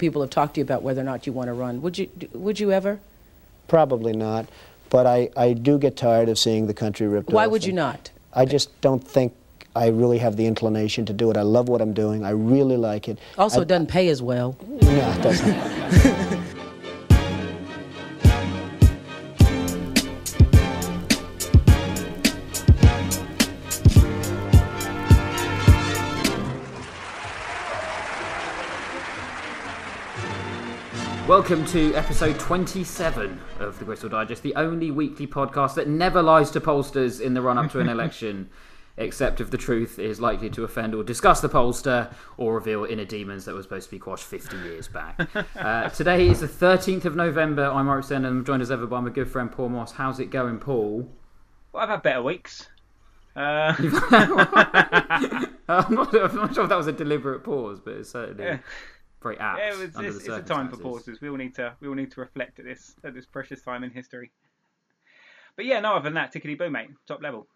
People have talked to you about whether or not you want to run. Would you? Would you ever? Probably not. But I, I do get tired of seeing the country ripped Why off. would you not? I just don't think I really have the inclination to do it. I love what I'm doing. I really like it. Also, I, it doesn't pay as well. No, it doesn't. Welcome to episode 27 of the Gristle Digest, the only weekly podcast that never lies to pollsters in the run up to an election, except if the truth is likely to offend or disgust the pollster or reveal inner demons that were supposed to be quashed 50 years back. Uh, today is the 13th of November. I'm Mark Sen and I'm joined as ever by my good friend Paul Moss. How's it going, Paul? Well, I've had better weeks. Uh, I'm, not, I'm not sure if that was a deliberate pause, but it's certainly Yeah. Very apt. yeah, it's, under it's, it's a time for pauses. We all need to we all need to reflect at this at this precious time in history. But yeah, no, other than that, tickety boo, mate, top level.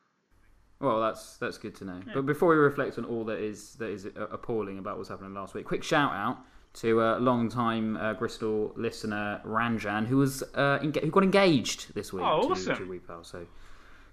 Well, that's that's good to know. But before we reflect on all that is that is appalling about what's happening last week, quick shout out to a long time uh, Bristol listener Ranjan who was uh, who got engaged this week Oh, to, awesome. to Repel. So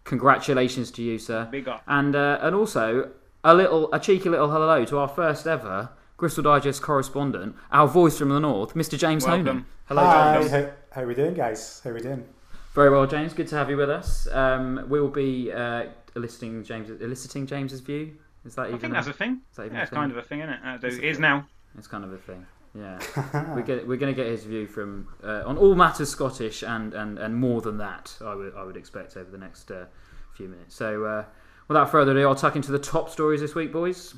congratulations to you, sir. Big up. And uh, and also a little a cheeky little hello to our first ever Gristle Digest correspondent, our voice from the north, Mr. James Welcome. Honan. Hello, Hi, James. how, how we doing, guys? How are we doing? Very well, James. Good to have you with us. Um, we'll be uh, eliciting James eliciting James's view. Is that even? I even? think a- that's a thing. is that even Yeah, a it's thing? kind of a thing, isn't it? Uh, It's it a is thing. now. It's kind of a thing. Yeah, we get we're going to get his view from uh, on all matters Scottish and, and, and more than that. I would I would expect over the next uh, few minutes. So uh, without further ado, I'll tuck into the top stories this week, boys.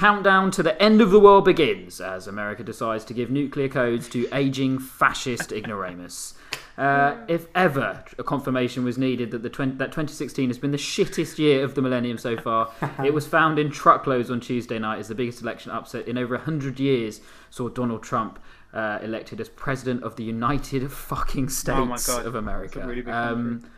Countdown to the end of the world begins as America decides to give nuclear codes to aging fascist ignoramus. Uh, if ever a confirmation was needed that the 20, that 2016 has been the shittest year of the millennium so far, it was found in truckloads on Tuesday night as the biggest election upset in over 100 years saw Donald Trump uh, elected as president of the United fucking States Oh my God, of America. really Um,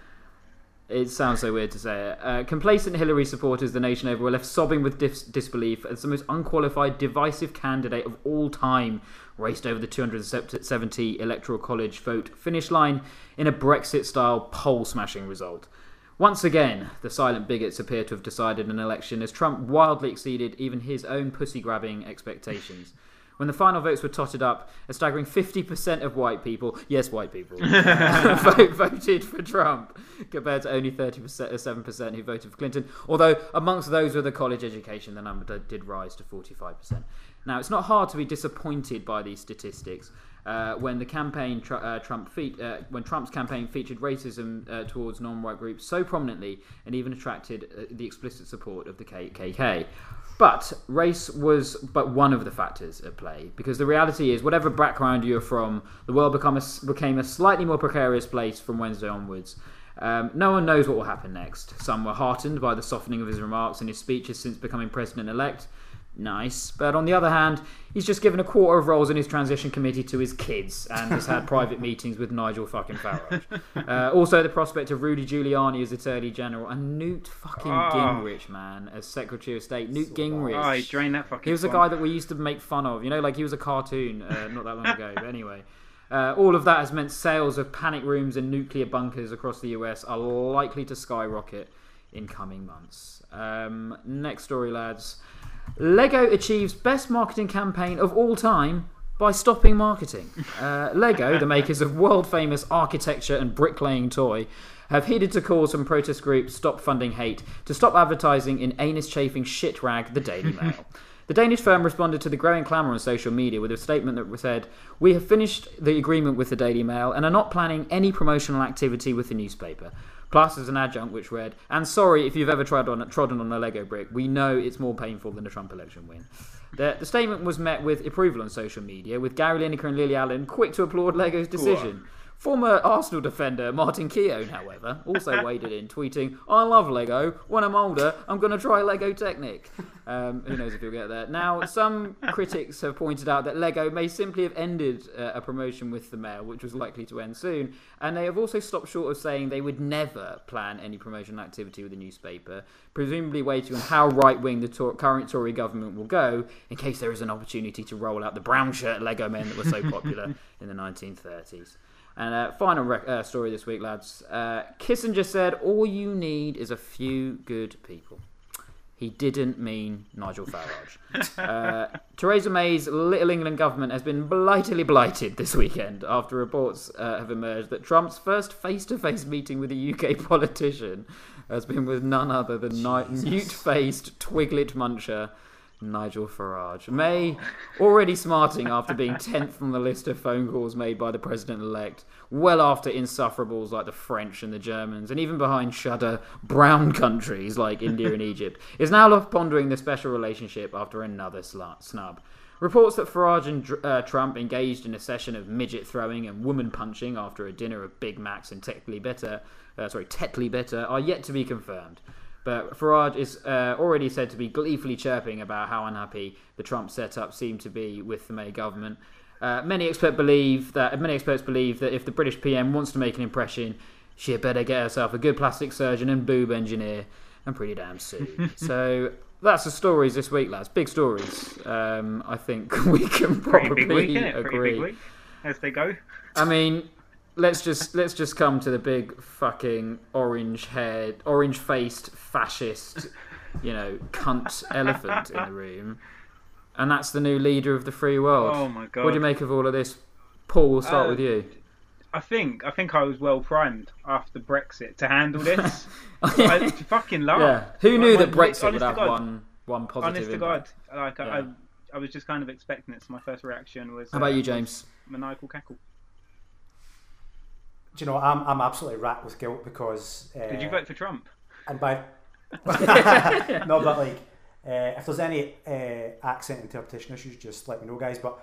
it sounds so weird to say it. Uh, complacent Hillary supporters the nation over were left sobbing with dis- disbelief as the most unqualified, divisive candidate of all time raced over the 270 electoral college vote finish line in a Brexit-style poll-smashing result. Once again, the silent bigots appear to have decided an election as Trump wildly exceeded even his own pussy-grabbing expectations. When the final votes were totted up, a staggering 50% of white people, yes, white people, uh, vote, voted for Trump, compared to only 30%, uh, 7% who voted for Clinton. Although, amongst those with a college education, the number did- did rise to 45%. Now, it's not hard to be disappointed by these statistics. Uh, when the campaign tr- uh, Trump fe- uh, when Trump's campaign featured racism uh, towards non-white groups so prominently and even attracted uh, the explicit support of the KKK. But race was but one of the factors at play because the reality is, whatever background you're from, the world become a, became a slightly more precarious place from Wednesday onwards. Um, no one knows what will happen next. Some were heartened by the softening of his remarks and his speeches since becoming president elect. Nice. But on the other hand, he's just given a quarter of roles in his transition committee to his kids and has had private meetings with Nigel fucking Farage. Uh, also, the prospect of Rudy Giuliani as Attorney General and Newt fucking Oh. Gingrich, man, as Secretary of State. Newt Gingrich. Oh, he drained that fucking. He was a guy that we used to make fun of. You know, like he was a cartoon uh, not that long ago. But anyway, uh, all of that has meant sales of panic rooms and nuclear bunkers across the US are likely to skyrocket in coming months. Um, next story, lads. Lego achieves best marketing campaign of all time by stopping marketing. Uh, Lego, the makers of world famous architecture and bricklaying toy, have heeded to calls from protest groups Stop Funding Hate to stop advertising in anus chafing shit rag, the Daily Mail. The Danish firm responded to the growing clamour on social media with a statement that said, We have finished the agreement with the Daily Mail and are not planning any promotional activity with the newspaper. Plus, as an adjunct which read, And sorry if you've ever tried on, trodden on a Lego brick, we know it's more painful than a Trump election win. The, the statement was met with approval on social media, with Gary Lineker and Lily Allen quick to applaud Lego's decision. Former Arsenal defender Martin Keown, however, also waded in, tweeting, I love Lego. When I'm older, I'm going to try Lego Technic. Um, who knows if you'll get there. Now, some critics have pointed out that Lego may simply have ended uh, a promotion with the Mail, which was likely to end soon, and they have also stopped short of saying they would never plan any promotional activity with the newspaper, presumably waiting on how right wing the to- current Tory government will go in case there is an opportunity to roll out the brown shirt Lego men that were so popular in the 1930s. And uh, final rec- uh, story this week, lads. Uh, Kissinger said, All you need is a few good people. He didn't mean Nigel Farage. uh, Theresa May's Little England government has been blightily blighted this weekend after reports uh, have emerged that Trump's first face to face meeting with a UK politician has been with none other than ni- mute faced Twiglet Muncher. Nigel Farage. May already smarting after being 10th on the list of phone calls made by the president elect, well after insufferables like the French and the Germans, and even behind shudder brown countries like India and Egypt, is now left pondering the special relationship after another snub. Reports that Farage and uh, Trump engaged in a session of midget throwing and woman punching after a dinner of Big Macs and Tetley Bitter, uh, sorry, Tetley Bitter, are yet to be confirmed. But Farage is uh, already said to be gleefully chirping about how unhappy the Trump setup seemed to be with the May government. Uh, many experts believe that many experts believe that if the British PM wants to make an impression, she had better get herself a good plastic surgeon and boob engineer, and pretty damn soon. so that's the stories this week, lads. Big stories. Um, I think we can probably week, agree. Pretty big week. As they go. I mean, let's just let's just come to the big fucking orange haired, orange faced fascist, you know, cunt elephant in the room, and that's the new leader of the free world. Oh my god. What do you make of all of this? Paul, we'll start Uh, with you. I think I think I was well primed after Brexit to handle this. I fucking laugh. Yeah, who knew Like, that my- Brexit would have God, one one positive Honest to God, impact? like I, Yeah. I, I was just kind of expecting it. So my first reaction was. How about uh, you, James? Maniacal cackle. Do you know, I'm, I'm absolutely racked with guilt because. Uh, Did you vote for Trump? And by. no, but like, uh, if there's any uh, accent interpretation issues, just let me know, guys. But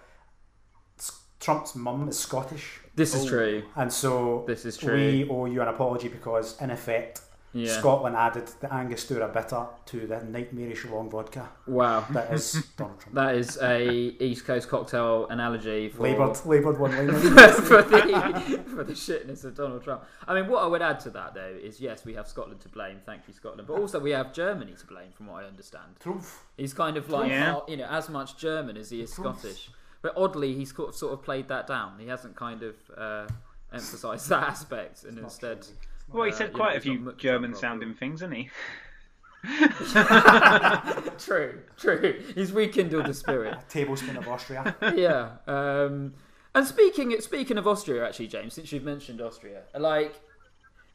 Trump's mum is Scottish, This is true. and so This is true. we owe you an apology because, in effect, Yeah. Scotland added the Angostura bitter to the nightmarish long vodka Wow. that is Donald Trump. That is a East Coast cocktail analogy for Laboured, laboured one liner. for the for the shitness of Donald Trump. I mean, what I would add to that though is yes, we have Scotland to blame. Thank you, Scotland. But also we have Germany to blame, from what I understand. Truth. He's kind of like Yeah. uh, you know as much German as he is Scottish. But oddly, he's sort of, sort of played that down. He hasn't kind of uh, emphasised that aspect, and instead. Well, he uh, said you know, quite a few German-sounding things, didn't he? True, true. He's rekindled the spirit. A tablespoon of Austria. yeah. Um, and speaking speaking of Austria, actually, James, since you've mentioned Austria, like,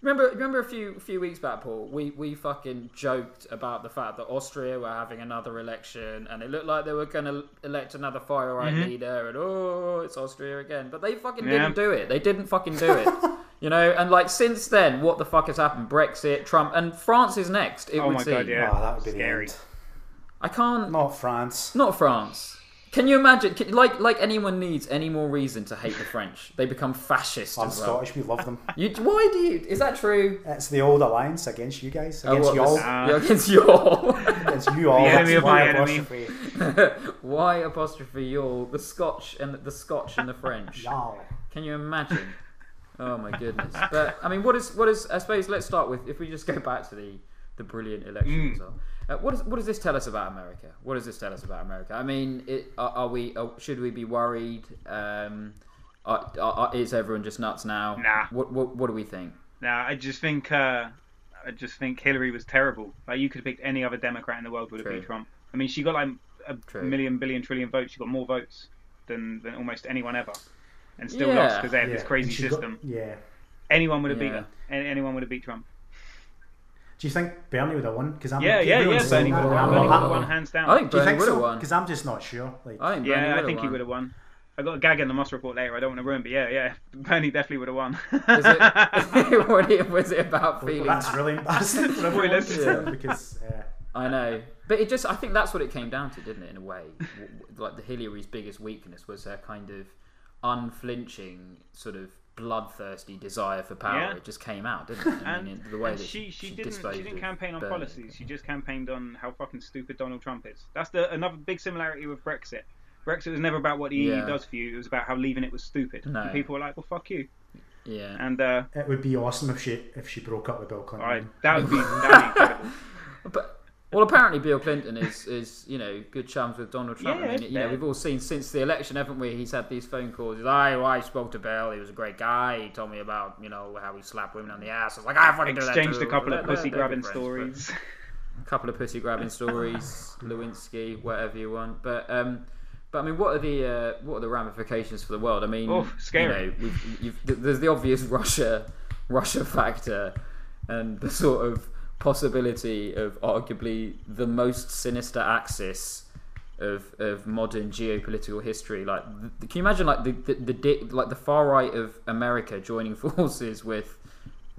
remember remember a few few weeks back, Paul, we we fucking joked about the fact that Austria were having another election, and it looked like they were going to elect another far right leader, and oh, it's Austria again, but they fucking Yeah. didn't do it. They didn't fucking do it. You know, and like since then, what the fuck has happened? Brexit, Trump, and France is next. It Oh would my seem. God, yeah. Oh, that would be Scary. the end. I can't. Not France. Not France. Can you imagine? Can, like, like anyone needs any more reason to hate the French? They become fascist I'm as well. Scottish. We love them. You, why do you? Is that true? It's the old alliance against you guys, Oh, against what, y'all, this- uh, yeah, against y'all. against you all. The That's enemy of why my enemy. apostrophe. why apostrophe y'all? The Scotch and the Scotch and the French. Y'all. Can you imagine? Oh my goodness! But I mean, what is what is? I suppose let's start with if we just go back to the the brilliant election Mm. result. Uh, what, is, what does this tell us about America? What does this tell us about America? I mean, it, are, are we? Are, should we be worried? Um, are, is everyone just nuts now? Nah. What, what What do we think? Now, I just think uh, I just think Hillary was terrible. Like you could have picked any other Democrat in the world would have beat Trump. I mean, she got like a True. million, billion, trillion votes. She got more votes than, than almost anyone ever, and still Yeah. lost because they have this crazy and she got- system. yeah. Anyone would have beat her. Anyone would have beat Trump. Do you think Bernie would have won? Because I'm Yeah, yeah, yeah. saying Bernie would have won. won. Bernie would have won hands down. I think Bernie think would have so? won. Because I'm just not sure. Like, I think Bernie yeah, I would've he won. would have won. I got a gag in the Moss report later. I don't want to ruin, but yeah, yeah, Bernie definitely would have won. Was it, was it about well, feeling? that's really embarrassing for everyone to listen. because uh, I know, but it just—I think that's what it came down to, didn't it? In a way, W- w- like the Hillary's biggest weakness was her kind of unflinching sort of bloodthirsty desire for power. Yeah. It just came out, didn't it? I And, mean, the way and that she, she, didn't she didn't campaign on Bernie. policies. She just campaigned on how fucking stupid Donald Trump is. That's the another big similarity with Brexit. Brexit was never about what the EU does for you. It was about how leaving it was stupid. No. And people were like, "Well, fuck you." Yeah. And uh, It would be awesome if she if she broke up with Bill Clinton. I, that would be that would be incredible. But well, apparently Bill Clinton is is you know good chums with Donald Trump. I Yeah, mean, you know, we've all seen since the election, haven't we? He's had these phone calls. He's, I, I spoke to Bill. He was a great guy. He told me about you know how he slapped women on the ass. I was like, I fucking do that Exchanged a couple of pussy grabbing stories. A couple of pussy grabbing stories, Lewinsky, whatever you want. But um, but I mean, what are the uh, what are the ramifications for the world? I mean, Oh, scary. You know, we've, you've, there's the obvious Russia Russia factor, and the sort of possibility of arguably the most sinister axis of of modern geopolitical history. Like, can you imagine like the the, the di- like the far right of America joining forces with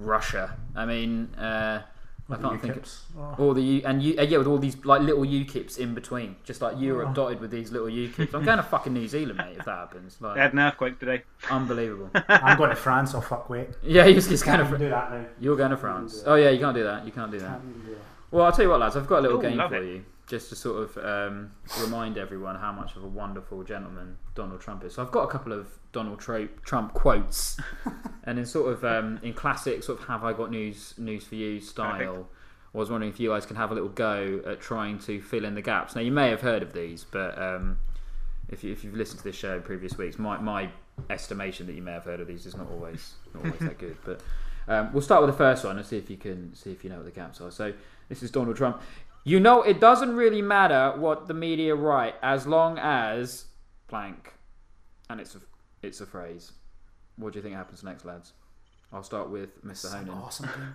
Russia? I mean, uh, I can't think. Of, Oh. all the U- and you, uh, yeah, with all these like little UKIPs in between, just like Europe Oh. dotted with these little UKIPs. I'm going to fucking New Zealand, mate, if that happens. Like, They had an earthquake today. unbelievable. I'm going to France. Oh fuck, wait. Yeah, he's, he's Can't kind do that now. You're going to France. Oh yeah, you can't do that. You can't do that. Can't do that. Well, I'll tell you what, lads. I've got a little Ooh, game for it. you, just to sort of um, remind everyone how much of a wonderful gentleman Donald Trump is. So I've got a couple of Donald Trump quotes, and in sort of um, in classic sort of "Have I got news news for you" style. I was wondering if you guys can have a little go at trying to fill in the gaps. Now you may have heard of these, but um, if, you, if you've listened to this show in previous weeks, my, my estimation that you may have heard of these is not always not always that good. But um, we'll start with the first one and see if you can see if you know what the gaps are. So this is Donald Trump. You know, it doesn't really matter what the media write as long as blank, and it's a it's a phrase. What do you think happens next, lads? I'll start with Mr. It's Honan. awesome game.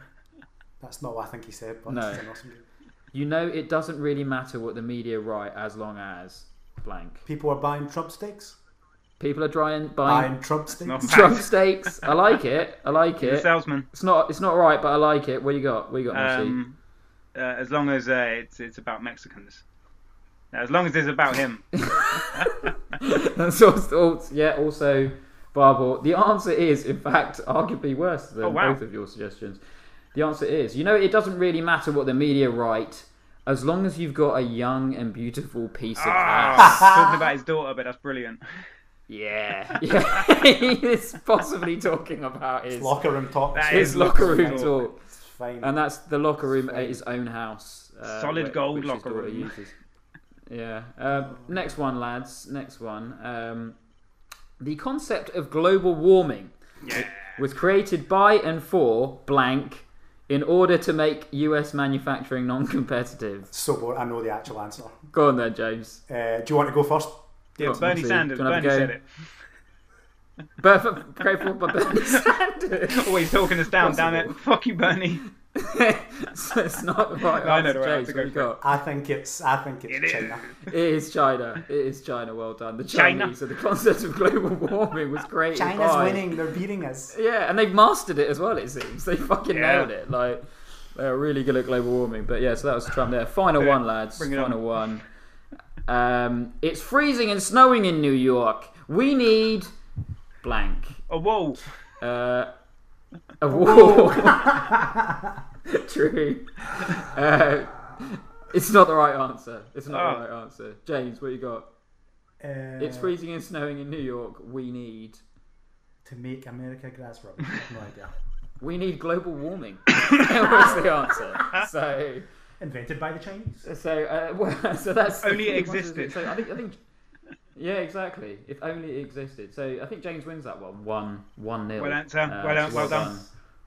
That's not what I think he said, but No. it's an awesome game. You know, it doesn't really matter what the media write as long as blank. People are buying Trump steaks. People are trying buying Buying Trump steaks. Trump steaks. I like it. I like He's a it. salesman. It's not. It's not right, but I like it. What you got? What you got, Mossy? Um, uh, as long as uh, it's it's about Mexicans. As long as it's about him. That's also, yeah. Also, Barbara. The answer is, in fact, arguably worse than Oh, wow. both of your suggestions. The answer is, you know, it doesn't really matter what the media write, as long as you've got a young and beautiful piece of ass. Ah, talking about his daughter, but that's brilliant. Yeah, yeah. He's possibly talking about his Locker room talk. That his locker locker room room talk. It's fine. And that's the locker room at his own house. Uh, Solid whi- gold which locker room. uses. Yeah. Um, next one, lads. Next one. Um, the concept of global warming Yeah. was created by and for blank in order to make US manufacturing non-competitive. so bored. I know the actual answer. Go on then, James. Uh, do you want to go first? Yeah, Bernie Sanders. Do you Bernie have a said it. But great for by Bernie Sanders. Always talking us down, damn it. Fuck you, Bernie. so it's not the right I know answer, the James. answer, What you go got? I think it's. I think it's It is. China. It is China. It is China. Well done. The China. Chinese. So the concept of global warming was great. China's by- winning. They're beating us. Yeah, and they've mastered it as well. It seems they fucking Yeah. nailed it. Like they're really good at global warming. But yeah, so that was Trump there. Final one, lads. bring it on. Final one. Um, it's freezing and snowing in New York. We need blank. A wall. Uh, a wall. True. Uh, it's not the right answer. It's not Oh. the right answer. James, what you got? Uh, It's freezing and snowing in New York. We need. to make America grass rubber. No idea. We need global warming. that was the answer. So, Invented by the Chinese. so, uh, well, so that's Only it existed. So I think, I think, yeah, exactly. If only it existed. So I think James wins that one, one, one nil. Well done, sir. Well done, well done.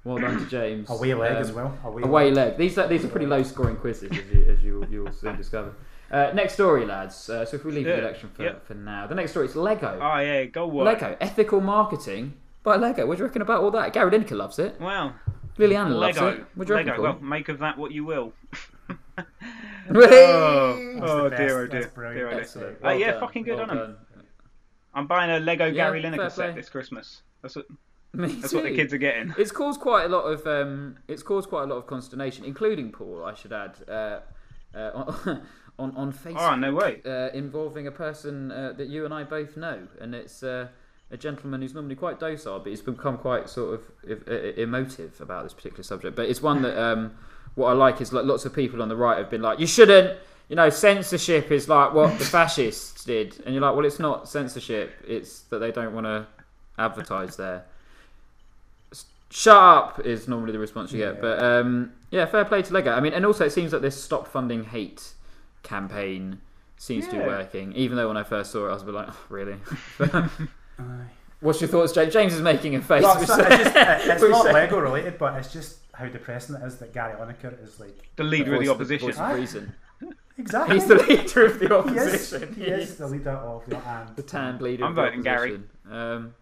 Well done to James. A Away leg Um, as well. Away, Away leg. leg. These are these are pretty low scoring quizzes, as you as you you'll soon discover. Uh, next story, lads. Uh, so if we leave Yeah, the election for, yeah. for now, the next story is Lego. Oh, yeah, go what? Lego ethical marketing by Lego. What do you reckon about all that? Gary Lineker loves it. Wow. Lily Allen loves Lego. it. What do you reckon? Lego. Paul? Well, make of that what you will. Whee! Oh, oh dear, oh dear. That's dear, oh dear. Excellent. Uh, yeah, done. fucking good Well on 'em. done. I'm buying a Lego Yeah, Gary Lineker set this Christmas. That's what Me that's what the kids are getting. It's caused quite a lot of um, it's caused quite a lot of consternation, including Paul. I should add uh, uh, on, on on Facebook. Oh no way. uh, involving a person uh, that you and I both know, and it's uh, a gentleman who's normally quite docile, but he's become quite sort of emotive about this particular subject. But it's one that um, what I like is like lots of people on the right have been like, you shouldn't, you know, censorship is like what the fascists did, and you're like, well, it's not censorship; it's that they don't want to advertise there. Shut up is normally the response you get, Yeah. but um, yeah, fair play to Lego. I mean, and also it seems like this stop funding hate campaign seems to be working. Even though when I first saw it, I was a bit like, oh, really? What's your thoughts, James? James is making a face. Which it's, not, it's, just, it's not Lego related, but it's just how depressing it is that Gary Lineker is like The leader of the opposition. voice of reason. exactly. He's the leader of the he is, opposition. he is the leader of the and the tanned leader. I'm of the voting Gary. opposition. Um,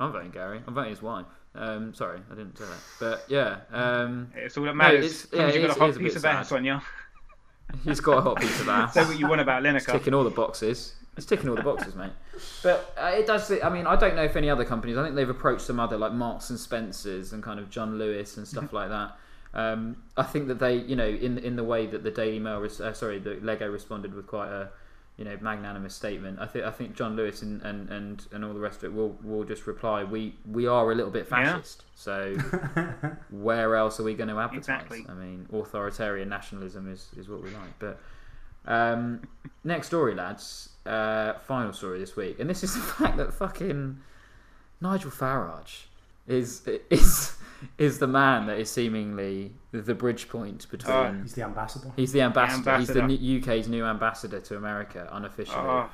I'm voting Gary. I'm voting his wife. Um, sorry, I didn't say that. But yeah, um, It's all that matters. it's- as long as yeah, you've got a is- it is hot a piece bit of ass on you. he's got a hot piece of ass. Say what you want about It's Lineker. ticking all the boxes. It's ticking all the boxes, mate. But uh, it does. I mean, I don't know if any other companies. I think they've approached some other like Marks and Spencers and kind of John Lewis and stuff like that. Um, I think that they, you know, in in the way that the Daily Mail, res- uh, sorry, the Lego responded with quite a, you know, magnanimous statement. I think I think John Lewis and, and, and, and all the rest of it will will just reply. We we are a little bit fascist. So where else are we going to advertise? Exactly. I mean, authoritarian nationalism is, is what we like. But um, next story, lads. Uh, final story this week, and this is the fact that fucking Nigel Farage is is is the man that is seemingly the bridge point between. Oh. he's the ambassador. He's the ambassador. He's the ambassador. new- UK's new ambassador to America, unofficially. Oh,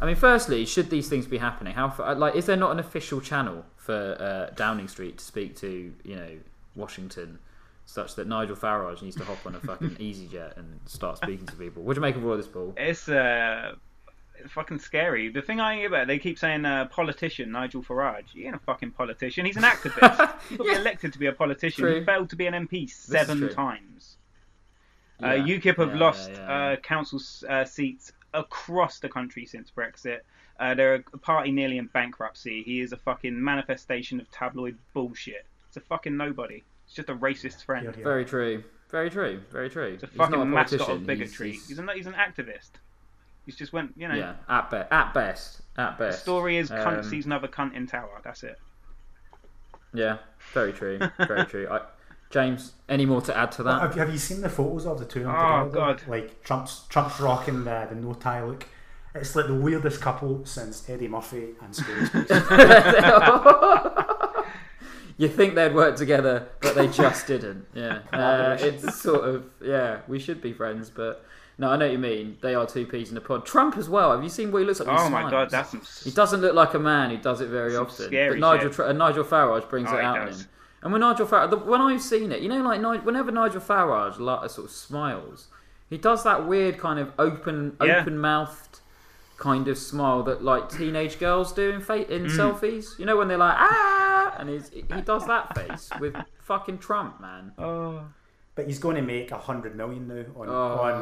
I mean, firstly, should these things be happening? How fa- like is there not an official channel for uh, Downing Street to speak to you know Washington, such that Nigel Farage needs to hop on a fucking EasyJet and start speaking to people? What do you make of all this, Paul? it's uh, fucking scary. The thing I hear about, they keep saying uh, politician Nigel Farage. He ain't a fucking politician. He's an activist. He got Yeah. elected to be a politician. True. He failed to be an MP seven times. Yeah. Uh, UKIP have Yeah, lost. Uh, council uh, seats across the country since Brexit. Uh, they're a party nearly in bankruptcy. He is a fucking manifestation of tabloid bullshit. It's a fucking nobody. It's just a racist friend. Here, here. Very true. Very true. Very true. It's a He's not fucking mascot politician. of bigotry. He's, He's, an, he's an activist. He's just went, you know. yeah, at, be- at best. At The best. story is cunt Um, sees another cunt in tower. That's it. Yeah, very true. Very true. I, James, any more to add to that? Have, have you seen the photos of the two of them Oh, together? God. Like Trump's Trump's rocking the, the no tie look. It's like the weirdest couple since Eddie Murphy and Scary Spice. you think they'd work together, but they just didn't. Yeah, uh, it's sort of yeah. We should be friends, but no, I know what you mean. They are two peas in a pod. Trump as well. Have you seen what he looks like? he Oh my smiles? god, that's some. He doesn't look like a man who does it very often. scary But Nigel, shit. Uh, Nigel Farage brings Oh, it out in him. And when Nigel Farage, the, when I've seen it, you know, like whenever Nigel Farage like, sort of smiles, he does that weird kind of open, Yeah. open mouthed kind of smile that like teenage girls do in fa- in Mm. selfies. You know when they're like ah, and he's, he does that face with fucking Trump, man. Oh. but he's going to make a hundred million now. On, Oh.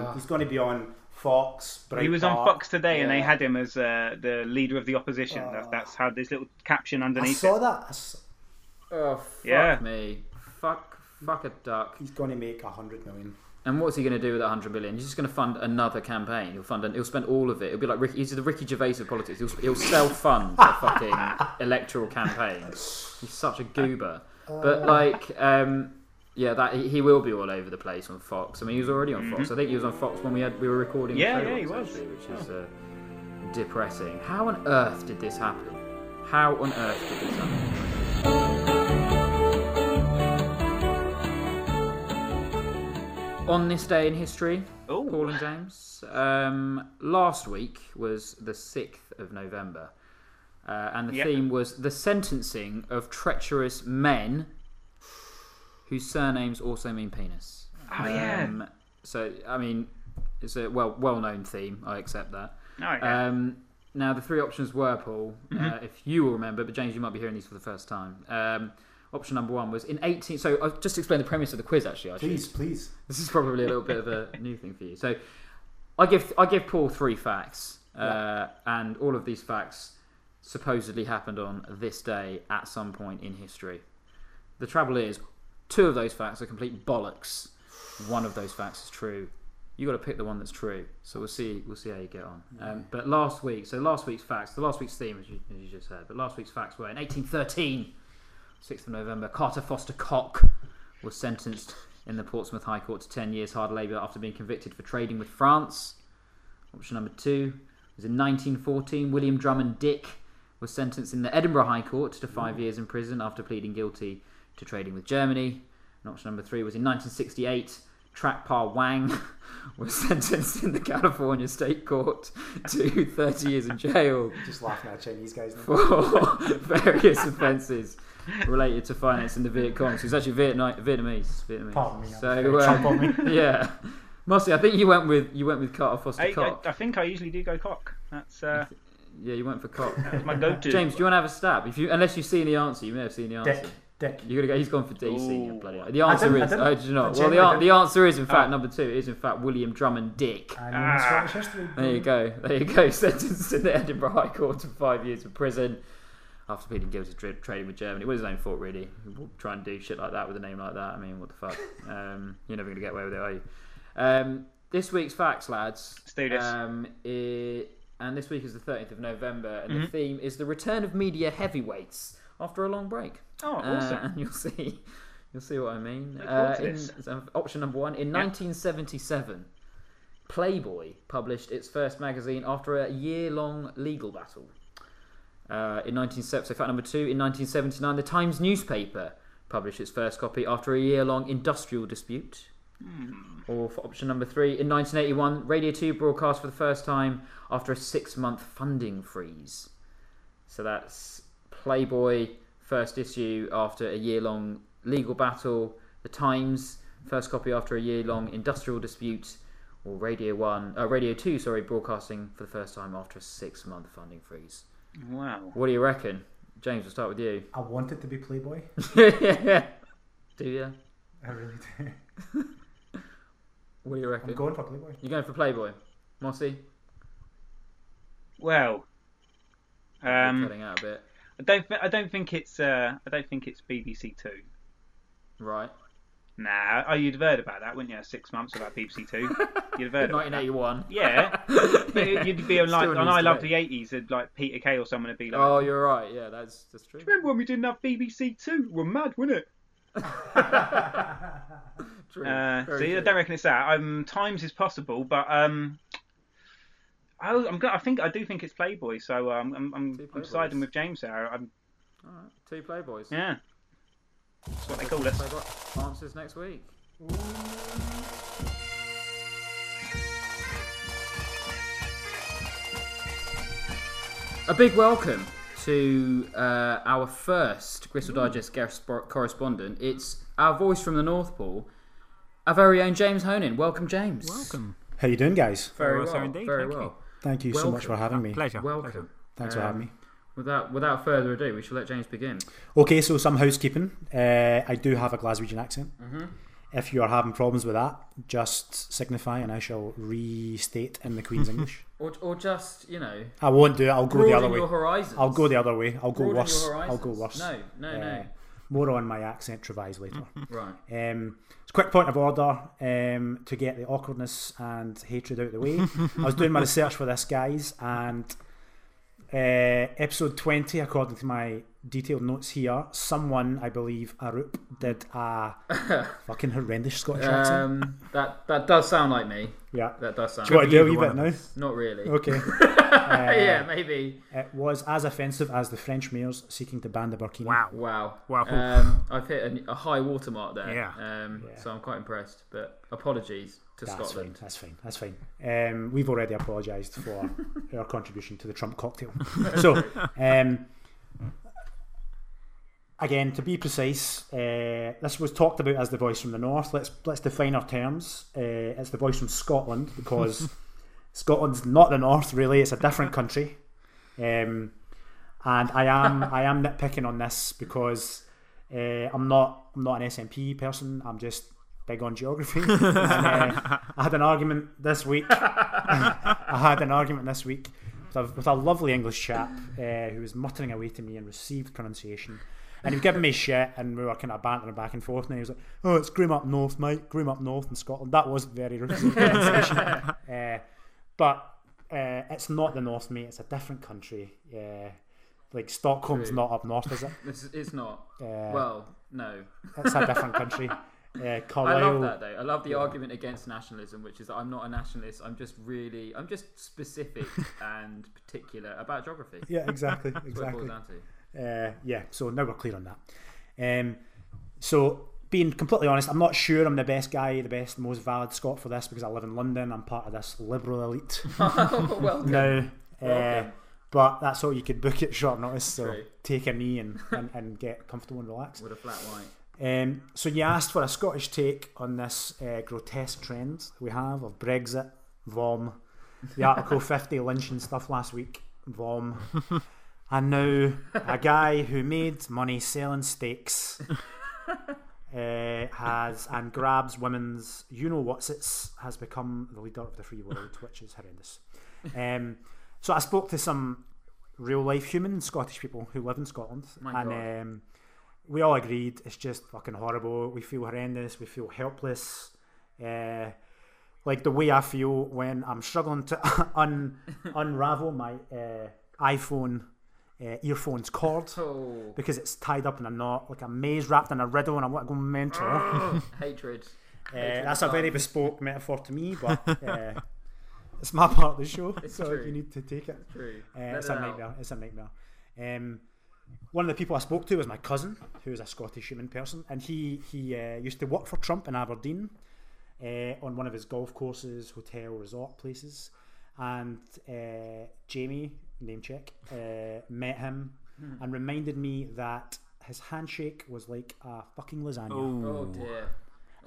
on he's going to be on Fox. He was on Fox today, and they had him as uh, the leader of the opposition. That's, that's how this little caption I underneath saw it. that. I s- Oh fuck Yeah. me, fuck, fuck a duck. He's going to make a hundred million. And what's he going to do with that hundred million? He's just going to fund another campaign. He'll fund. An, he'll spend all of it. It'll be like Ricky, he's the Ricky Gervais of politics. He'll, he'll self-fund a fucking electoral campaign. He's such a goober. But like, um, yeah, that he, he will be all over the place on Fox. I mean, he was already on Fox. I think he was on Fox when we had we were recording. the Yeah, show yeah, he was. actually, which is uh, depressing. How on earth did this happen? How on earth did this happen? On this day in history, Ooh. Paul and James. Um, last week was the 6th of November, uh, and the Yep. theme was the sentencing of treacherous men whose surnames also mean penis. Oh, yeah. Um, so, I mean, it's a well well known theme. I accept that. Oh, yeah. Um, now, the three options were, Paul, uh, Mm-hmm. if you will remember, but James, you might be hearing these for the first time. Option number one was in 18. So, I'll just explain the premise of the quiz, actually. I should. Please, please. This is probably a little bit of a new thing for you. So, I give I give Paul three facts, uh, and all of these facts supposedly happened on this day at some point in history. The trouble is, two of those facts are complete bollocks. One of those facts is true. you got to pick the one that's true. So we'll see. We'll see how you get on. Um, but last week, so last week's facts, the last week's theme, as you, as you just said, but last week's facts were in 1813, 6th of November, Carter Foster Cock was sentenced in the Portsmouth High Court to 10 years hard labour after being convicted for trading with France. Option number two was in 1914, William Drummond Dick was sentenced in the Edinburgh High Court to five years in prison after pleading guilty to trading with Germany. And option number three was in 1968. Trakpar Wang was sentenced in the California State Court to 30 years in jail Just laughing at Chinese guys. Now. for various offences related to financing the Viet Cong. So he's actually Vietnam, Vietnamese. Vietnamese. Pardon me. So very Trump on me. yeah, Mossy, I think you went with you went with Carter Foster I, I, Cock. I think I usually do go cock. That's uh, Yeah, you went for Cock. that's my go-to. James, do you want to have a stab? If you, unless you've seen the answer, you may have seen the answer. Dick. Dick. You gotta go. He's gone for DC. Ooh. bloody hell. The answer didn't- I is. didn't- Oh, did you not? Well, the, the answer is in fact Oh. number two. Is in fact William Drummond Dick. Ah. There you go. There you go. Sentenced in the Edinburgh High Court to five years of prison after pleading guilty to trading with Germany. It was his own fault, really. Try and do shit like that with a name like that. I mean, what the fuck? Um, you're never going to get away with it, are you? Um, this week's facts, lads. Let's do this. Um, i- and this week is the 13th of November, and Mm-hmm. the theme is the return of media heavyweights after a long break. Oh, Uh, awesome. and you'll see, you'll see what I mean. Uh, in, this. option number one in 1977, Playboy published its first magazine after a year-long legal battle. Uh, in 1970, so fact number two, in 1979, the Times newspaper published its first copy after a year-long industrial dispute. Or for option number three, in 1981, Radio 2 broadcast for the first time after a six-month funding freeze. So that's Playboy first issue after a year-long legal battle. The Times first copy after a year-long industrial dispute. Or Radio One, uh, Radio Two, sorry, broadcasting for the first time after a six-month funding freeze. Wow. What do you reckon, James? We'll start with you. I wanted to be Playboy. do you? I really do. What do you reckon? I'm going for Playboy. You're going for Playboy, Mossy. Well, You're um, cutting out a bit, I don't. thi- I don't think it's. Uh, I don't think it's BBC Two. right? Nah. Oh, you'd have heard about that, wouldn't you? Six months about BBC Two. You'd have heard about that. 1981. Yeah. You- You'd be on like Still on needs I to Love be. the Eighties, and like Peter Kay or someone would be like, Oh, you're right. Yeah, that's that's true. "Remember when we didn't have BBC Two? We're mad, wasn't it?" True. Uh, Very so yeah, I true. don't reckon it's that. Um, times is possible, but um, I, I'm I think I do think it's Playboy. So um, I'm I'm, Two I'm Playboys. siding with James there. I'm, Alright, two Playboys. yeah, that's what they call us. Answers next week. A big welcome to uh, our first Gristle Digest guest correspondent. It's our voice from the North Pole, our very own James Honan. Welcome, James. Welcome. How you doing, guys? Very well, well. indeed. Very Thank you. well. Thank you so much for having me. Pleasure. Welcome. pleasure. Thanks for Um, having me. Without without further ado, we shall let James begin. Okay, so some housekeeping. Uh, I do have a Glaswegian accent. Mm-hmm. If you are having problems with that, just signify and I shall restate in the Queen's English. Or, or just, you know, I won't do it. I'll go the other way. I'll go the other way. I'll go Broaden worse. I'll go worse. No, no, Uh, no. More on my accent Trevise later. Right. Um, it's a quick point of order um, to get the awkwardness and hatred out of the way. I was doing my research for this, guys, and uh, episode 20, according to my detailed notes here, someone, I believe, Arup, did a fucking horrendous Scottish accent. Um, that that does sound like me. Yeah. That does sound. Do you want to do a wee bit now? Not really. Okay. yeah, maybe. It was as offensive as the French mayors seeking to ban the burkini. Wow. Wow. Wow. Um, I've hit a, a high watermark there. Yeah. Um, Yeah. So I'm quite impressed. But apologies to That's Scotland. fine. That's fine. That's fine. Um, we've already apologised for our contribution to the Trump cocktail. So, um, again, to be precise, uh, this was talked about as the voice from the north. Let's let's define our terms. Uh, it's the voice from Scotland because Scotland's not the north. Really, it's a different country. Um, and I am I am nitpicking on this because uh, I'm not I'm not an SNP person. I'm just big on geography. and, uh, I had an argument this week. I had an argument this week with a, with a lovely English chap uh, who was muttering away to me and received pronunciation. And he was giving me shit, and we were kind of bantering back and forth. And he was like, "Oh, it's Grim up north, mate. Grim up north in Scotland." That was very racist pronunciation. uh, but uh, it's not the north, mate. It's a different country. Yeah, like Stockholm's True. not up north, is it? It's, it's not. Uh, well, no. it's a different country. Uh, I love that though. I love the argument against nationalism, which is that I'm not a nationalist. I'm just really, I'm just specific and particular about geography. Yeah, exactly, That's what it exactly. boils down to. Uh, yeah, so now we're clear on that. Um, so, being completely honest, I'm not sure I'm the best guy, the best, most valid Scot for this because I live in London. I'm part of this liberal elite well, now. Uh, but that's all you could book at short notice. So True. take a knee and, and, and get comfortable and relax. with a flat white. Um, so you asked for a Scottish take on this uh, grotesque trend we have of Brexit, VOM, the Article 50 lynching stuff last week, VOM, and now a guy who made money selling steaks uh, has and grabs women's you know what's it's has become the leader of the free world, which is horrendous. Um, so I spoke to some real life human Scottish people who live in Scotland, My and um, we all agreed it's just fucking horrible. We feel horrendous. We feel helpless. Uh, like the way I feel when I'm struggling to un- unravel my uh, iPhone uh, earphones cord Oh, because it's tied up in a knot, like a maze wrapped in a riddle, and I want to go mental. uh, hatred. that's a very bespoke metaphor to me, but uh, it's my part of the show, It's so true. you need to take it. Uh, it's it a nightmare. It's a nightmare. Um, one of the people I spoke to was my cousin, who is a Scottish human person, and he he uh, used to work for Trump in Aberdeen uh, on one of his golf courses, hotel, resort places. And uh, Jamie, name check, uh, met him and reminded me that his handshake was like a fucking lasagna. Oh dear.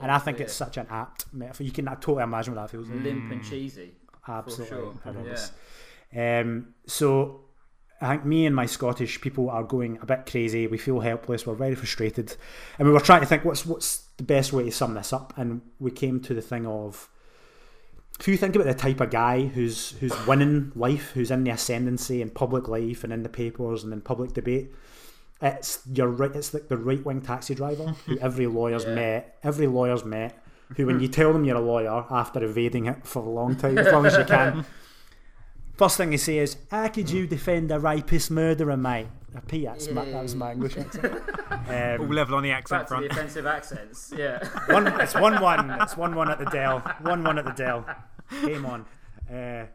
and Oh, I think dear. it's such an apt metaphor. You can totally imagine what that feels like. limp and cheesy. Absolutely sure. horrendous. Um, so I think me and my Scottish people are going a bit crazy. We feel helpless. We're very frustrated, and we were trying to think what's what's the best way to sum this up. And we came to the thing of if you think about the type of guy who's who's winning life, who's in the ascendancy in public life and in the papers and in public debate. It's your right. It's like the right wing taxi driver who every lawyer's Yeah. met. Every lawyer's met. Who, when you tell them you're a lawyer after evading it for a long time, as long as you can, First thing they say is, "How could you defend a rapist murderer, mate?" Repeat that's my, that was my English accent. All Um, level on the accent Back to the front. offensive accents. Yeah. one, it's one one. It's one one at the Dell. One one at the Dell. Game on. Uh,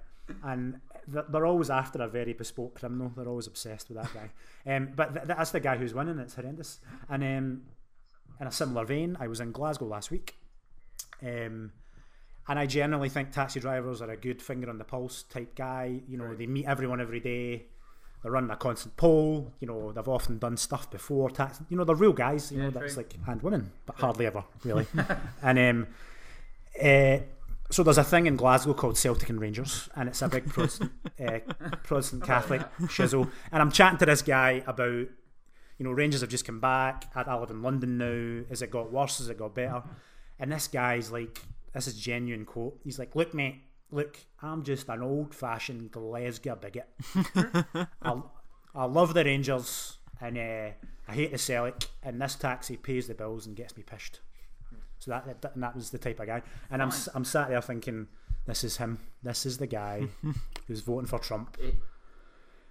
and they're always after a very bespoke criminal. They're always obsessed with that guy. Um, but th- that's the guy who's winning. It's horrendous. And um, in a similar vein, I was in Glasgow last week. Um, and I generally think taxi drivers are a good finger on the pulse type guy. You know, they meet everyone every day. They're running a constant poll. You know, they've often done stuff before. Tax, you know, they're real guys. You Yeah, know, that's true. like and women, but hardly ever really. and um, uh, so there's a thing in Glasgow called Celtic and Rangers, and it's a big Protestant, uh, Protestant Catholic shizzle. And I'm chatting to this guy about, you know, Rangers have just come back. I live in London now. Has it got worse? Has it got better? And this guy's like, this is genuine quote. He's like, look, mate, look, I'm just an old-fashioned Glasgow bigot. I, I love the Rangers, and uh, I hate the Celtic, and this taxi pays the bills and gets me pished. So that, that and that was the type of guy. And I'm I'm sat there thinking, this is him. This is the guy who's voting for Trump,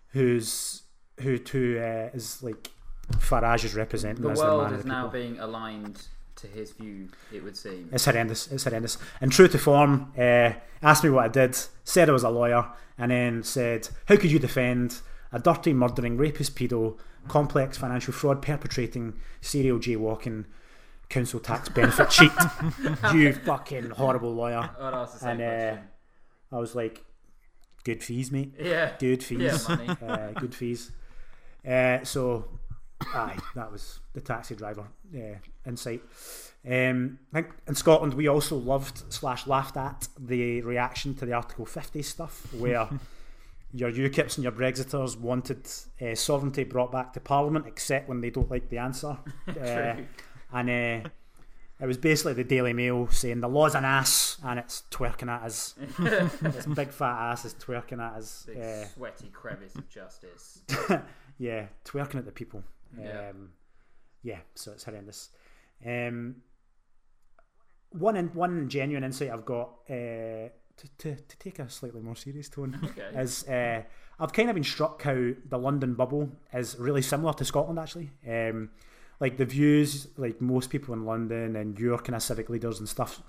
who's who who uh, is like Farage is representing the as the man world of is the now people. being aligned to his view. It would seem. It's horrendous. It's horrendous. And true to form, uh, asked me what I did, said I was a lawyer, and then said, "How could you defend a dirty, murdering, rapist, pedo, complex financial fraud perpetrating, serial jaywalking, council tax benefit cheat? you fucking horrible lawyer." I'd ask the same And, uh. I was like, "Good fees, mate. Yeah. Good fees. Yeah, money. uh, good fees." Uh, so, aye, that was the taxi driver uh, insight. Um, I think in Scotland we also loved slash laughed at the reaction to the Article 50 stuff, where your UKIPs and your Brexiters wanted uh, sovereignty brought back to Parliament, except when they don't like the answer. Uh, and uh, it was basically the Daily Mail saying the law's an ass and it's twerking at us. this big fat ass is twerking at us. Big Uh, sweaty crevice of justice. yeah, twerking at the people. Yeah. Um, yeah, so it's horrendous. Um, one in, one genuine insight I've got uh, to, to, to take a slightly more serious tone Okay. is uh, I've kind of been struck how the London bubble is really similar to Scotland actually. Um, like the views, like most people in London and your kind of civic leaders and stuff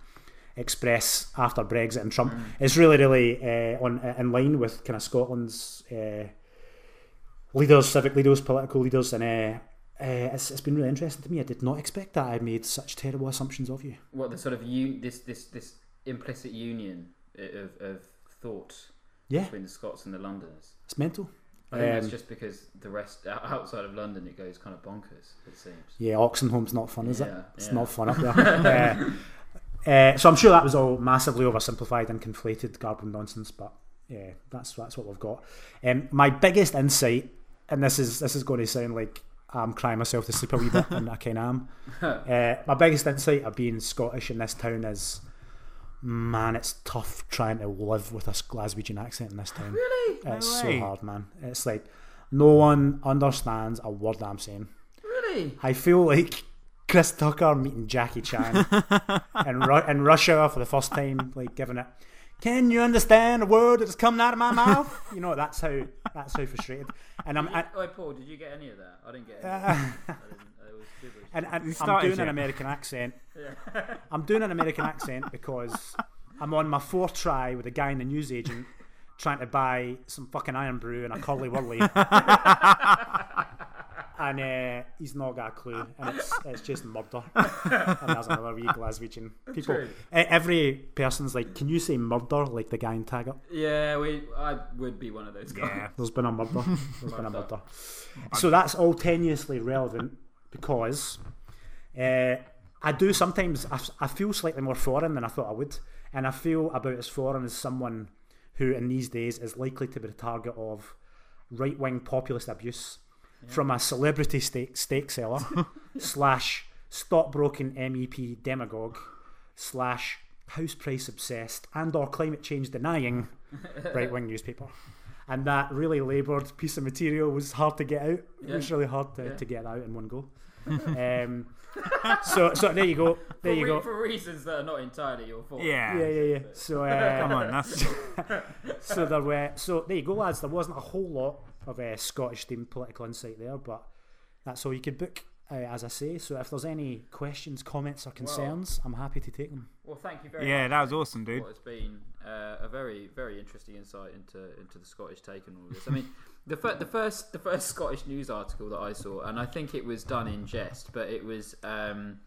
express after Brexit and Trump is really, really uh, on in line with kind of Scotland's uh, leaders, civic leaders, political leaders, and uh, uh, it's, it's been really interesting to me. I did not expect that. I made such terrible assumptions of you. What the sort of un- this this this implicit union of, of thought Yeah, between the Scots and the Londoners. it's mental. I think that's Um, just because the rest outside of London it goes kind of bonkers. It seems. Yeah, Oxenholme's not fun, is it? Yeah, It's yeah. not fun up there. uh, uh, so I'm sure that was all massively oversimplified and conflated, garbled nonsense. But yeah, that's that's what we've got. Um, my biggest insight, and this is this is going to sound like I'm crying myself to sleep a wee bit, and I kind of am. Uh, my biggest insight of being Scottish in this town is, man, it's tough trying to live with a Glaswegian accent in this town. Really, It's way. so hard, man. It's like no one understands a word I'm saying. really. I feel like Chris Tucker meeting Jackie Chan in, Ru- in Russia for the first time, like giving it. Can you understand a word that is coming out of my mouth? You know, that's how that's how frustrated. And I'm I, oh, Paul, did you get any of that? I didn't get any. of. I didn't, it was gibberish. and, and I'm started doing an? American accent. I'm doing an American accent because I'm on my fourth try with a guy in the newsagent trying to buy some fucking Irn-Bru and a Curly Wurly. and uh, he's not got a clue, and it's, it's just murder. and there's another wee Glaswegian. People, True. every person's like, "Can you say murder?" Like the guy in Taggart. Yeah, we. I would be one of those guys. Yeah. There's been a murder. There's been a murder. So that's all tenuously relevant because uh, I do sometimes, I, I feel slightly more foreign than I thought I would. And I feel about as foreign as someone who in these days is likely to be the target of right wing populist abuse from a celebrity steak, steak seller slash stockbroken MEP demagogue slash house price obsessed and or climate change denying right wing newspaper. And that really laboured piece of material was hard to get out. It was really hard to, Yeah. to get out in one go. um, so so there you go. There for, you re- go. for reasons that are not entirely your fault. Yeah. Yeah, yeah, yeah. So uh, Come on, that's so there were so there you go, lads. There wasn't a whole lot of uh, Scottish themed political insight there, but that's all you could book, uh, as I say. So if there's any questions, comments, or concerns, I'm happy to take them. Well, thank you very yeah, much. Yeah, that was awesome, dude. What has been uh, a very, very interesting insight into into the Scottish take on all this. I mean, the fir- the first the first Scottish news article that I saw, and I think it was done in jest, but it was. Um,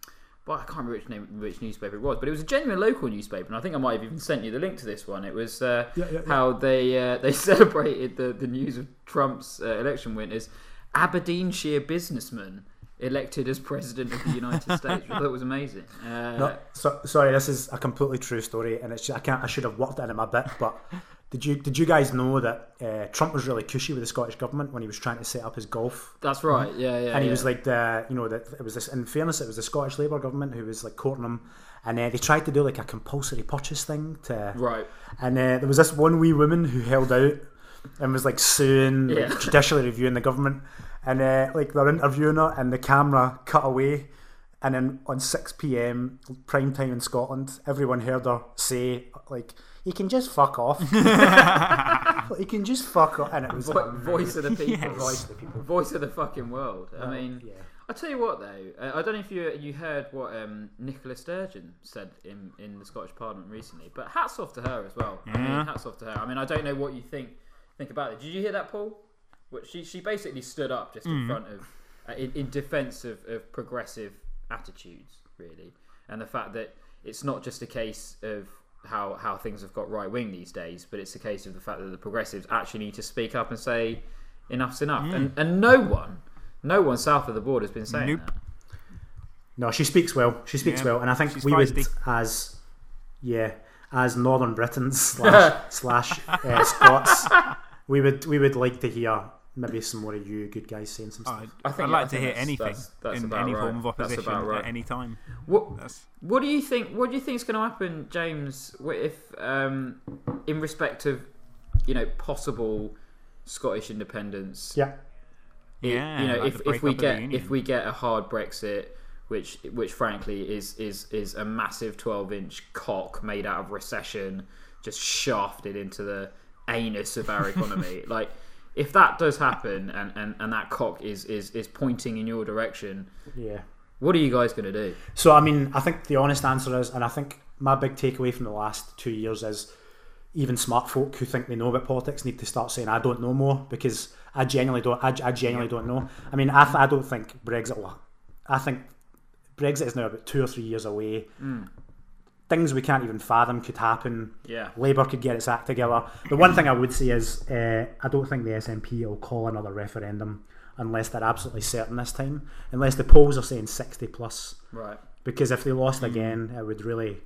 well, I can't remember which name, which newspaper it was, but it was a genuine local newspaper, and I think I might have even sent you the link to this one. It was uh, Yeah, yeah, yeah. how they uh, they celebrated the, the news of Trump's uh, election win as Aberdeenshire businessman elected as president of the United States. I thought it was amazing. Uh, No, so, sorry, this is a completely true story, and it's I can't I should have worked it in my bit, but did you did you guys know that uh, Trump was really cushy with the Scottish government when he was trying to set up his golf? That's right. Yeah, yeah. and he yeah. was like the you know that it was this in fairness it was the Scottish Labour government who was like courting him and uh, they tried to do like a compulsory purchase thing to right. and uh, there was this one wee woman who held out and was like suing like, judicially reviewing the government and uh, like they're interviewing her and the camera cut away and then on 6pm prime time in Scotland everyone heard her say like you can just fuck off you can just fuck off and it was Vo- voice of the people. the voice of the people Voice of the fucking world. I mean, yeah I tell you what though, uh, I don't know if you you heard what um, Nicola Sturgeon said in in the Scottish Parliament recently, but hats off to her as well. I mean, hats off to her. I mean, I don't know what you think think about it. Did you hear that, Paul? What she she basically stood up just in front of uh, in, in defence of, of progressive attitudes, really, and the fact that it's not just a case of how how things have got right wing these days, but it's a case of the fact that the progressives actually need to speak up and say enough's enough, and and no one. No one south of the border has been saying Nope. that. No, she speaks well. She speaks Yeah, well, and I think she's we would, feisty. as yeah, as Northern Britons slash slash uh, Scots, we would we would like to hear maybe some more of you good guys saying some stuff. I'd, I think- I'd like I to think hear that's- anything that's- that's in any right. form of opposition right. at any time. What What do you think? What do you think is going to happen, James? If, um, in respect of, you know, possible Scottish independence, yeah, It- Yeah, you know, like if, if we breakup of the get if we get a hard Brexit, which which frankly is is is a massive twelve inch cock made out of recession, just shafted into the anus of our economy. like, if that does happen, and, and, and that cock is, is is pointing in your direction, Yeah. what are you guys going to do? So I mean, I think the honest answer is, and I think my big takeaway from the last two years is, even smart folk who think they know about politics need to start saying, "I don't know more," because I genuinely don't. I, I genuinely don't know. I mean, I, th- I don't think Brexit will. I think Brexit is now about two or three years away. Hmm. Things we can't even fathom could happen. Yeah. Labour could get its act together. The one thing I would say is, uh, I don't think the SNP will call another referendum unless they're absolutely certain this time. Unless the polls are saying sixty plus Right. because if they lost again, it would really,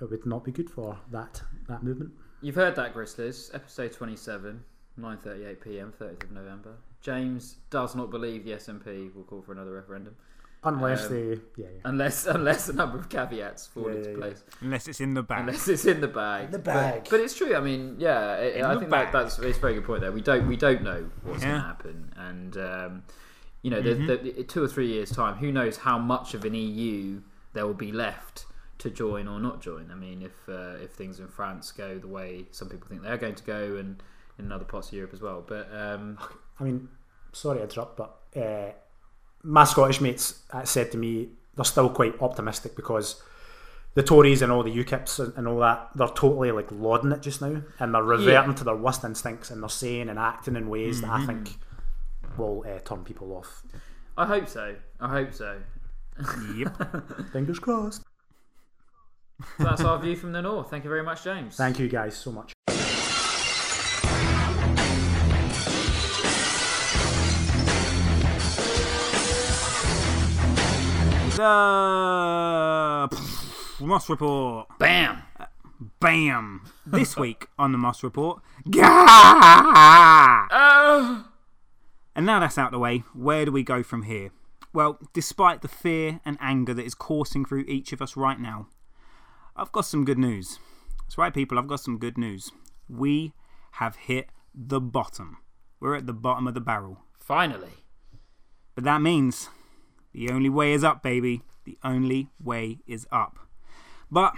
it would not be good for that that movement. You've heard that, Grizzlies. Episode 27, 9.38 p.m, 30th of November. James does not believe the SNP will call for another referendum. Unless Um, they, yeah, yeah. Unless unless a number of caveats fall Yeah, into yeah, yeah. place. Unless it's in the bag. Unless it's in the bag. in The But- bag. But, it's true. I mean, yeah, it, I think that, that's it's a very good point there. We don't we don't know what's going to happen, and um, you know, Mm-hmm. the, two or three years time, who knows how much of an EU there will be left to join or not join. I mean, if uh, if things in France go the way some people think they're going to go, and in other parts of Europe as well. But um, I mean, sorry to interrupt, but uh, my Scottish mates uh, said to me they're still quite optimistic because the Tories and all the UKIPs and, all that they're totally like lauding it just now, and they're reverting Yeah. to their worst instincts, and they're saying and acting in ways that I think will uh, turn people off. I hope so. I hope so. Yep. Fingers crossed. So that's our view from the north. Thank you very much, James. Thank you guys so much. The uh, Moss Report. Bam. Bam. This week on the Moss Report. Gah! Oh. And now that's out of the way, where do we go from here? Well, despite the fear and anger that is coursing through each of us right now, I've got some good news. That's right, people, I've got some good news. We have hit the bottom. We're at the bottom of the barrel. Finally. But that means the only way is up, baby. The only way is up. But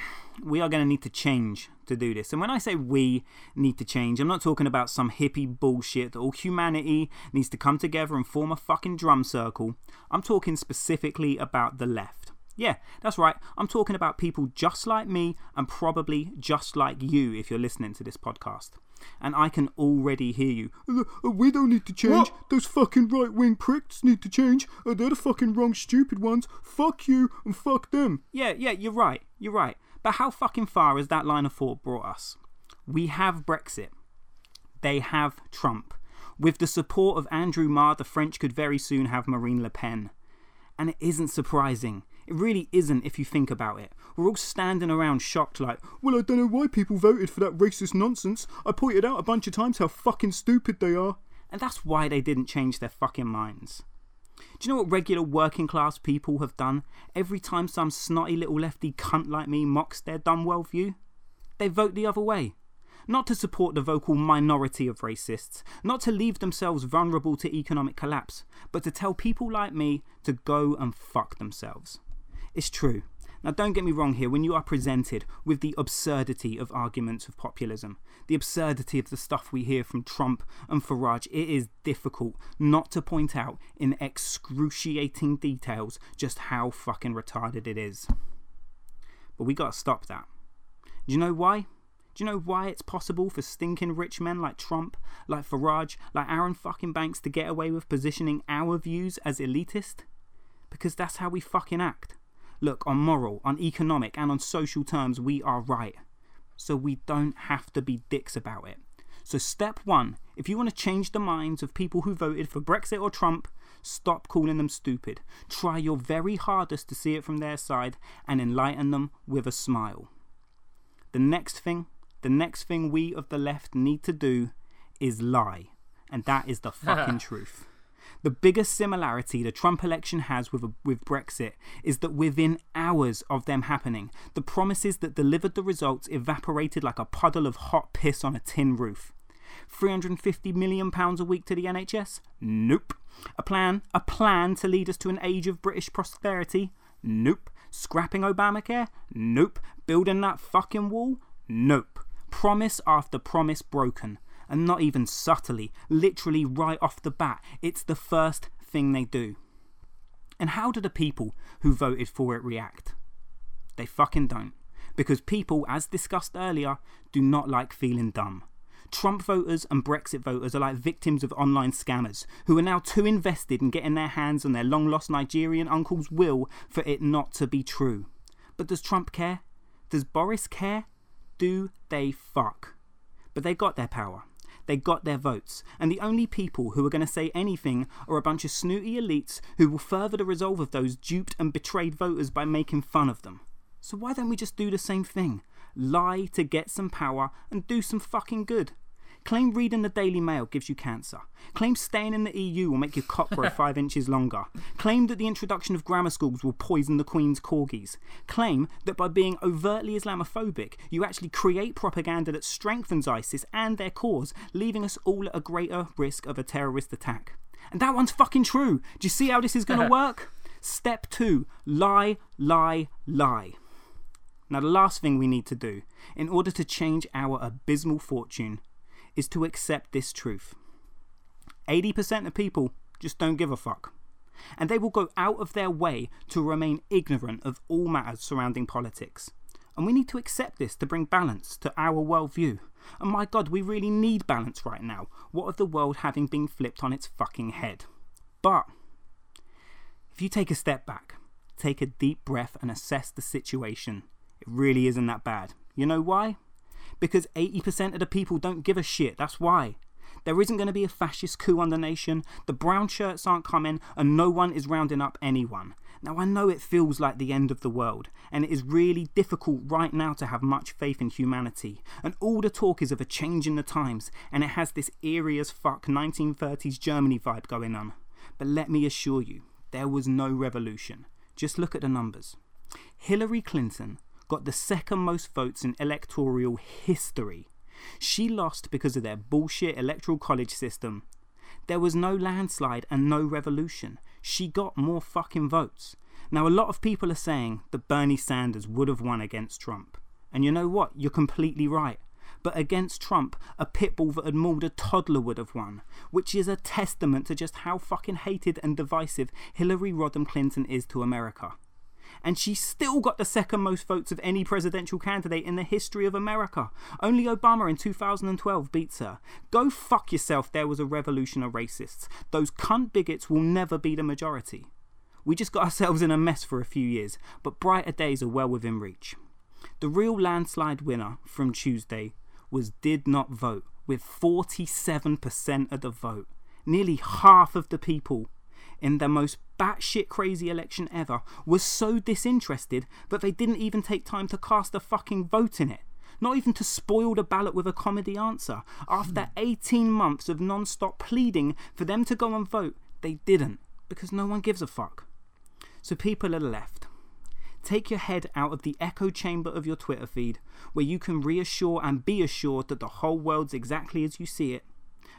we are going to need to change to do this. And when I say we need to change, I'm not talking about some hippie bullshit that all humanity needs to come together and form a fucking drum circle. I'm talking specifically about the left. Yeah, that's right. I'm talking about people just like me and probably just like you if you're listening to this podcast. And I can already hear you. "Uh, We don't need to change. Those fucking right wing pricks need to change. Uh, They're the fucking wrong stupid ones. Fuck you and fuck them. Yeah, yeah, you're right. You're right. But how fucking far has that line of thought brought us? We have Brexit. They have Trump. With the support of Andrew Marr, the French could very soon have Marine Le Pen. And it isn't surprising. It really isn't if you think about it. We're all standing around shocked, like, well, I don't know why people voted for that racist nonsense. I pointed out a bunch of times how fucking stupid they are. And that's why they didn't change their fucking minds. Do you know what regular working class people have done every time some snotty little lefty cunt like me mocks their dumb worldview? They vote the other way. Not to support the vocal minority of racists, not to leave themselves vulnerable to economic collapse, but to tell people like me to go and fuck themselves. It's true. Now, don't get me wrong here, when you are presented with the absurdity of arguments of populism, the absurdity of the stuff we hear from Trump and Farage, it is difficult not to point out in excruciating details just how fucking retarded it is. But we gotta stop that. Do you know why? Do you know why it's possible for stinking rich men like Trump, like Farage, like Arron fucking Banks to get away with positioning our views as elitist? Because that's how we fucking act. Look, on moral, on economic, and on social terms, we are right. So we don't have to be dicks about it. So, step one if you want to change the minds of people who voted for Brexit or Trump, stop calling them stupid. Try your very hardest to see it from their side and enlighten them with a smile. The next thing, the next thing we of the left need to do is lie. And that is the fucking truth. The biggest similarity the Trump election has with, with Brexit is that within hours of them happening, the promises that delivered the results evaporated like a puddle of hot piss on a tin roof. 350 million pounds a week to the NHS? Nope. A plan, a plan to lead us to an age of British prosperity? Nope. Scrapping Obamacare? Nope. Building that fucking wall? Nope. Promise after promise broken. And not even subtly, literally right off the bat. It's the first thing they do. And how do the people who voted for it react? They fucking don't. Because people, as discussed earlier, do not like feeling dumb. Trump voters and Brexit voters are like victims of online scammers who are now too invested in getting their hands on their long lost Nigerian uncle's will for it not to be true. But does Trump care? Does Boris care? Do they fuck? But they got their power. They got their votes. And the only people who are going to say anything are a bunch of snooty elites who will further the resolve of those duped and betrayed voters by making fun of them. So why don't we just do the same thing? Lie to get some power and do some fucking good. Claim reading the Daily Mail gives you cancer. Claim staying in the EU will make your cock grow five inches longer. Claim that the introduction of grammar schools will poison the Queen's corgis. Claim that by being overtly Islamophobic, you actually create propaganda that strengthens ISIS and their cause, leaving us all at a greater risk of a terrorist attack. And that one's fucking true. Do you see how this is going to work? Step two lie, lie, lie. Now, the last thing we need to do, in order to change our abysmal fortune, is to accept this truth 80% of people just don't give a fuck. And they will go out of their way to remain ignorant of all matters surrounding politics. And we need to accept this to bring balance to our worldview. And my god, we really need balance right now. What of the world having been flipped on its fucking head? But, if you take a step back, take a deep breath, and assess the situation, it really isn't that bad. You know why? Because 80% of the people don't give a shit. That's why. There isn't going to be a fascist coup on the nation, the brown shirts aren't coming, and no one is rounding up anyone. Now, I know it feels like the end of the world, and it is really difficult right now to have much faith in humanity. And all the talk is of a change in the times, and it has this eerie as fuck 1930s Germany vibe going on. But let me assure you, there was no revolution. Just look at the numbers. Hillary Clinton got the second most votes in electoral history. She lost because of their bullshit electoral college system. There was no landslide and no revolution. She got more fucking votes. Now, a lot of people are saying that Bernie Sanders would have won against Trump. And you know what? You're completely right. But against Trump, a pit bull that had mauled a toddler would have won, which is a testament to just how fucking hated and divisive Hillary Rodham Clinton is to America and she still got the second most votes of any presidential candidate in the history of America. Only Obama in 2012 beats her. Go fuck yourself, there was a revolution of racists. Those cunt bigots will never be the majority. We just got ourselves in a mess for a few years, but brighter days are well within reach. The real landslide winner from Tuesday was Did Not Vote, with 47% of the vote. Nearly half of the people in the most batshit crazy election ever was so disinterested that they didn't even take time to cast a fucking vote in it. Not even to spoil the ballot with a comedy answer. After 18 months of non stop pleading for them to go and vote, they didn't, because no one gives a fuck. So people are left. Take your head out of the echo chamber of your Twitter feed, where you can reassure and be assured that the whole world's exactly as you see it,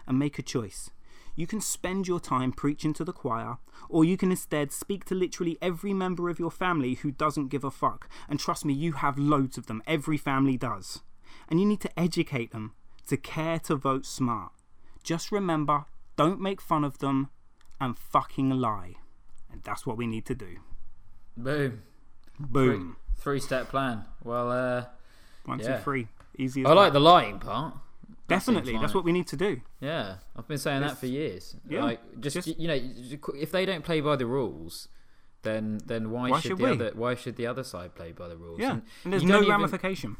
and make a choice. You can spend your time preaching to the choir, or you can instead speak to literally every member of your family who doesn't give a fuck. And trust me, you have loads of them. Every family does. And you need to educate them to care to vote smart. Just remember don't make fun of them and fucking lie. And that's what we need to do. Boom. Boom. Three step plan. Well, uh, One, two, three. Easy as I like the lying part. That Definitely. seems That's what we need to do. Yeah, I've been saying that for years. yeah, like just, just- you know, if they don't play by the rules, then then why, Why should, should the we? other why should the other side play by the rules? Yeah. And And there's no even- ramification.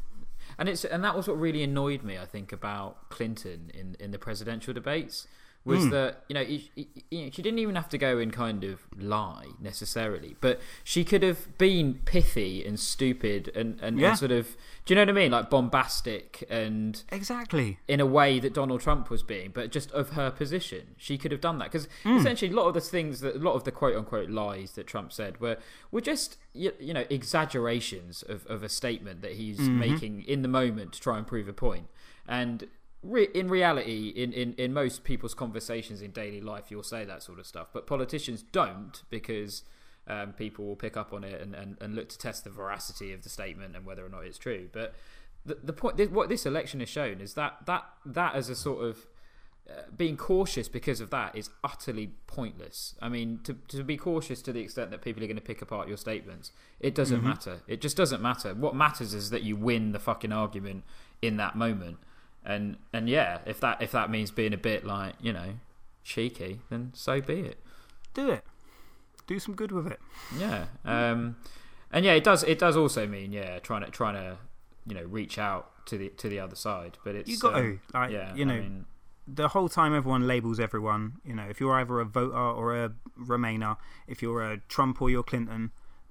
and it's and that was what really annoyed me. I think about Clinton in in the presidential debates was Hmm. that you know, he, he- you know she didn't even have to go and kind of lie necessarily, but she could have been pithy and stupid and and, Yeah. and sort of do you know what I mean, like bombastic and Exactly. in a way that Donald Trump was being, but just of her position. She could have done that because Hmm. essentially a lot of the things that a lot of the quote unquote lies that Trump said were were just you, you know exaggerations of, of a statement that he's Mm-hmm. making in the moment to try and prove a point. And re- in reality, in, in, in most people's conversations in daily life, you'll say that sort of stuff. But politicians don't because um, people will pick up on it and, and, and look to test the veracity of the statement and whether or not it's true. But the, the point, what this election has shown is that that, that as a sort of uh, being cautious because of that is utterly pointless. I mean, to, to be cautious to the extent that people are going to pick apart your statements, it doesn't Mm-hmm. matter. It just doesn't matter. What matters is that you win the fucking argument in that moment. And and yeah, if that if that means being a bit like you know cheeky, then so be it. Do it. Do some good with it. Yeah. Um, and yeah, it does. It does also mean yeah, trying to trying to you know reach out to the to the other side. But it's You got um, to. Like, yeah. you know, I mean, the whole time everyone labels everyone, you know, if you're either a voter or a Remainer, if you're a Trump or you're Clinton,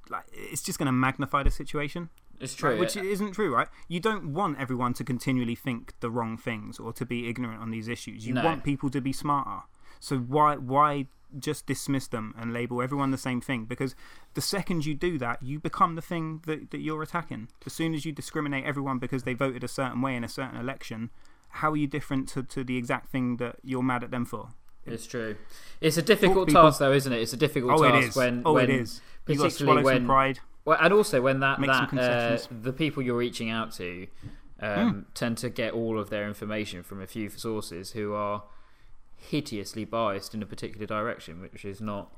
like it's just going to magnify the situation. It's true. Right, which isn't true, right? You don't want everyone to continually think the wrong things or to be ignorant on these issues. You No. want people to be smarter. So why why just dismiss them and label everyone the same thing? Because the second you do that, you become the thing that, that you're attacking. As soon as you discriminate everyone because they voted a certain way in a certain election, how are you different to, to the exact thing that you're mad at them for? It's true. It's a difficult task, though, isn't it? It's a difficult Oh, task when oh, when it is. You got to particularly when pride. Well, and also when that, that uh, the people you're reaching out to um, tend to get all of their information from a few sources who are hideously biased in a particular direction, which is not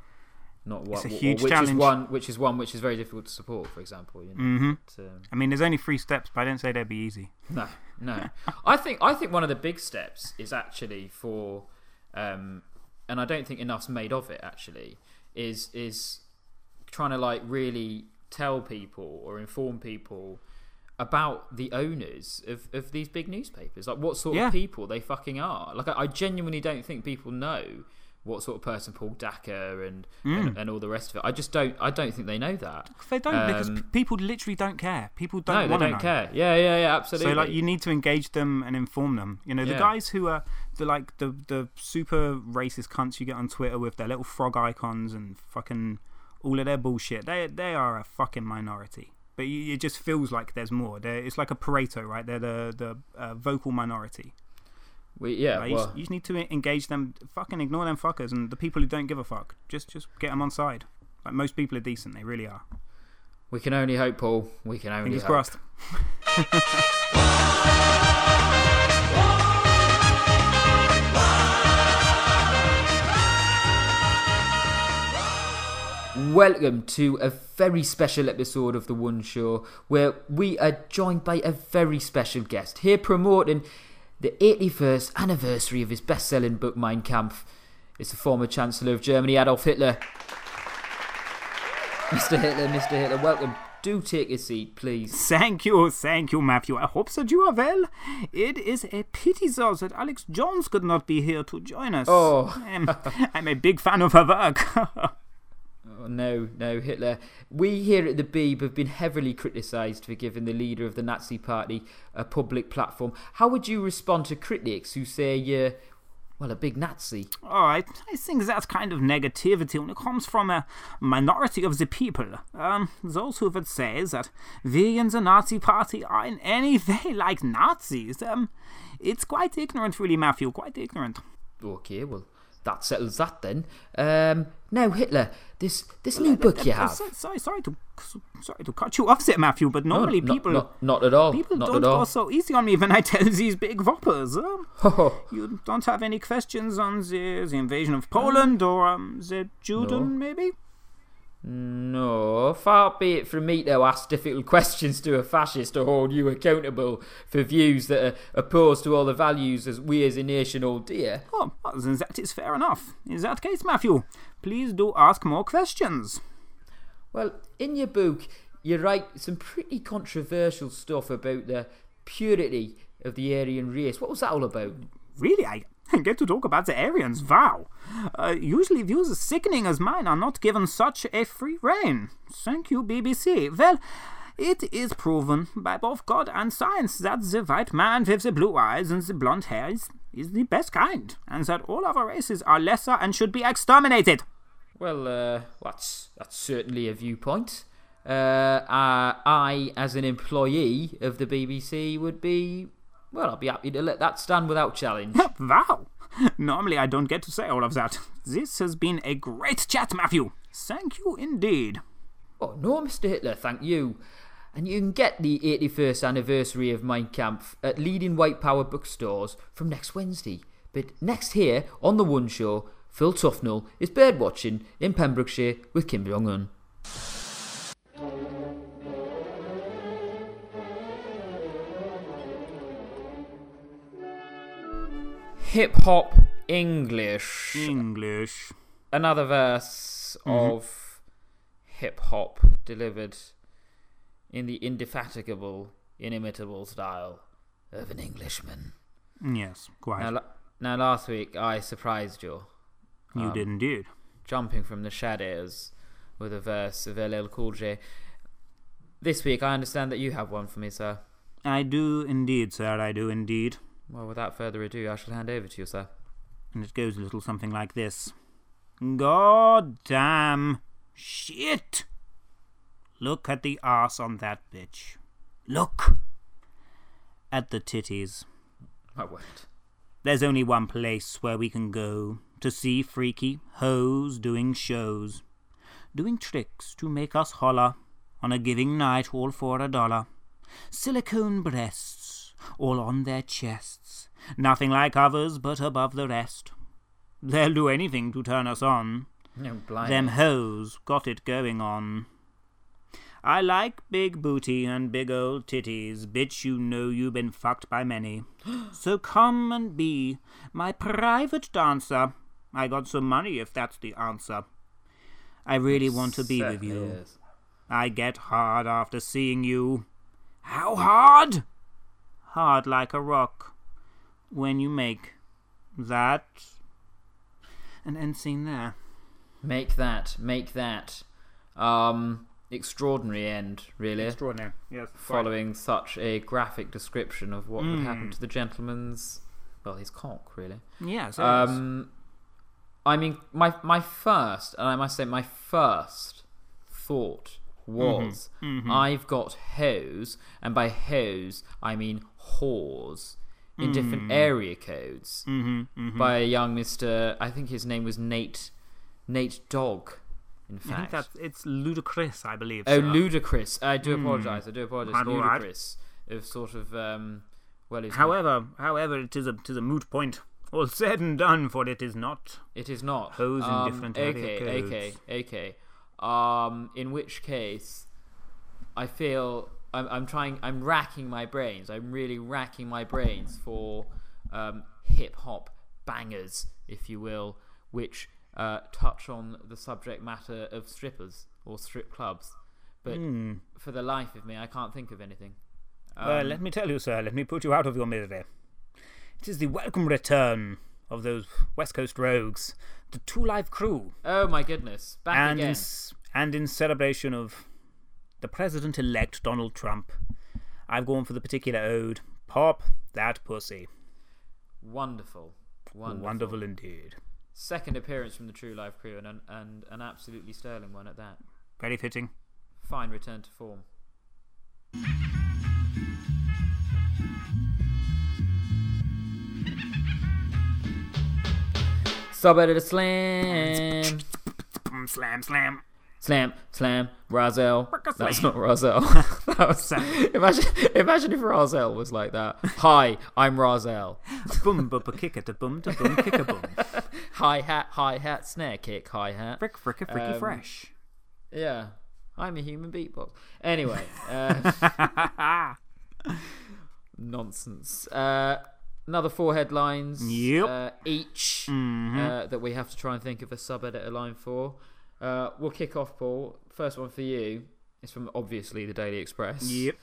not what a or huge which is one which is one which is very difficult to support. For example, you know. hmm But, um, I mean, there's only three steps, but I didn't say they'd be easy. no, no. I think I think one of the big steps is actually for, um, and I don't think enough's made of it. Actually, is is trying to like really tell people or inform people about the owners of, of these big newspapers, like what sort Yeah. of people they fucking are. Like I, I genuinely don't think people know what sort of person Paul Dacre and, Mm. and and all the rest of it. I just don't. I don't think they know that. They don't because Um, p- people literally don't care. People don't no, they don't know. care. Yeah, yeah, yeah. Absolutely. So like you need to engage them and inform them. You know, the Yeah. guys who are the like the the super racist cunts you get on Twitter with their little frog icons and fucking all of their bullshit. They they are a fucking minority. But you, it just feels like there's more. They're, it's like a Pareto, right? They're the the uh, vocal minority. we, yeah. Like, you, well, just, you just need to engage them. Fucking ignore them fuckers and the people who don't give a fuck. Just just get them on side. Like most people are decent. They really are. We can only hope, Paul. We can only Fingers hope. crossed. Welcome to a very special episode of The One Show where we are joined by a very special guest here promoting the 81st anniversary of his best selling book, Mein Kampf. It's the former Chancellor of Germany, Adolf Hitler. Mr. Hitler, Mr. Hitler, welcome. Do take a seat, please. Thank you, thank you, Matthew. I hope that you are well. It is a pity, though, that Alex Jones could not be here to join us. Oh. Um, I'm a big fan of her work. Oh, no, no, Hitler. We here at the Beeb have been heavily criticised for giving the leader of the Nazi Party a public platform. How would you respond to critics who say you're, well, a big Nazi? oh, I, I think that kind of negativity only comes from a minority of the people. Um, those who would say that we in the Nazi Party are in any way like Nazis. Um, it's quite ignorant, really, Matthew. Quite ignorant. Okay, well, that settles that then. Um, now, Hitler, this this new book you Uh, have. Sorry, sorry to sorry to cut you off there, Matthew. But No, normally not- people Not, not at all. People not don't at all. go so easy on me when I tell these big whoppers. Um, you don't have any questions on the, the invasion of Poland or um, the Juden, No. maybe? No, far be it from me to ask difficult questions to a fascist to hold you accountable for views that are opposed to all the values as we as a nation hold dear. Oh, that is fair enough. In that case, Matthew, please do ask more questions. Well, in your book, you write some pretty controversial stuff about the purity of the Aryan race. What was that all about? Really, I get to talk about the Aryans. Wow. Uh, usually, views as sickening as mine are not given such a free rein. Thank you, BBC. Well, it is proven by both God and science that the white man with the blue eyes and the blonde hair is, is the best kind, and that all other races are lesser and should be exterminated. Well, uh, that's that's certainly a viewpoint. Uh, uh, I, as an employee of the BBC, would be Well, I'll be happy to let that stand without challenge. Wow! Normally I don't get to say all of that. This has been a great chat, Matthew. Thank you indeed. oh, no, Mr. Hitler, thank you. And you can get the 81st anniversary of Mein Kampf at leading white power bookstores from next Wednesday. But next here, on The One Show, Phil Tufnell is birdwatching in Pembrokeshire with Kim Jong un. Hip hop English. English. Another verse mm-hmm. of hip hop delivered in the indefatigable, inimitable style of an Englishman. Yes, quite. Now, now last week I surprised you, you um, did indeed. jumping from the shadows with a verse of LL Cool J. This week I understand that you have one for me, sir. I do indeed, sir. I do indeed. Well, without further ado, I shall hand over to you, sir. And it goes a little something like this God damn shit! Look at the ass on that bitch. Look at the titties. My word. There's only one place where we can go to see freaky hoes doing shows, doing tricks to make us holler on a giving night all for a dollar. Silicone breasts all on their chests, nothing like others but above the rest. They'll do anything to turn us on. No, blind. Them hoes got it going on. I like big booty and big old titties. Bitch, you know you've been fucked by many. so come and be my private dancer. I got some money if that's the answer. I really want to be with you. is. I get hard after seeing you. How hard? Hard like a rock. When you make that. An end scene there. Make that, make that. Um, extraordinary end, really. Extraordinary. Yes. following such a graphic description of what would Mm. happen to the gentleman's, well, his cock, really. Yes. Um, I mean, my my first, and I must say, my first thought was, Mm-hmm. I've got hose, and by hose I mean whores in different area codes Mm-hmm, by a young Mister. I think his name was Nate Nate Dogg. In I think fact, that's it's Ludacris, I believe. Oh, sir. Ludacris! I do apologise. I do apologise. Quite all right. Ludacris of sort of um, well, However, however, it is a it is a moot point. All said and done, for it is not. it is not Hose in um, different area Okay, codes. okay, okay. Um, in which case, I feel I'm, I'm trying. I'm racking my brains. I'm really racking my brains for um, hip hop bangers, if you will, which uh, touch on the subject matter of strippers or strip clubs. But Hmm. for the life of me, I can't think of anything. well, Um, let me tell you, sir. Let me put you out of your misery. It is the welcome return of those West Coast rogues, the Two Live Crew, Oh my goodness! Back and again. s- and in celebration of the president-elect Donald Trump, I've gone for the particular ode. Pop that pussy. Wonderful, wonderful, Wonderful indeed. Second appearance from the True Life crew, and an, and an absolutely sterling one at that. Very fitting. Fine return to form. Subedit slam, Mm, Slam, slam. Slam, slam. Rahzel. That's not Rahzel. that was, imagine, imagine if Rahzel was like that. Hi, I'm Rahzel. boom, boom, kick it, a boom, to boom, kick a boom. Hi hat, hi hat, snare kick, hi hat. Frick, fricka, fricky, Um, fresh. Yeah, I'm a human beatbox. Anyway, uh, nonsense. Uh, another four headlines. Yep. Uh, each Mm-hmm. uh, that we have to try and think of a sub editor line for. Uh, we'll kick off, Paul. First one for you. is from obviously the Daily Express. Yep.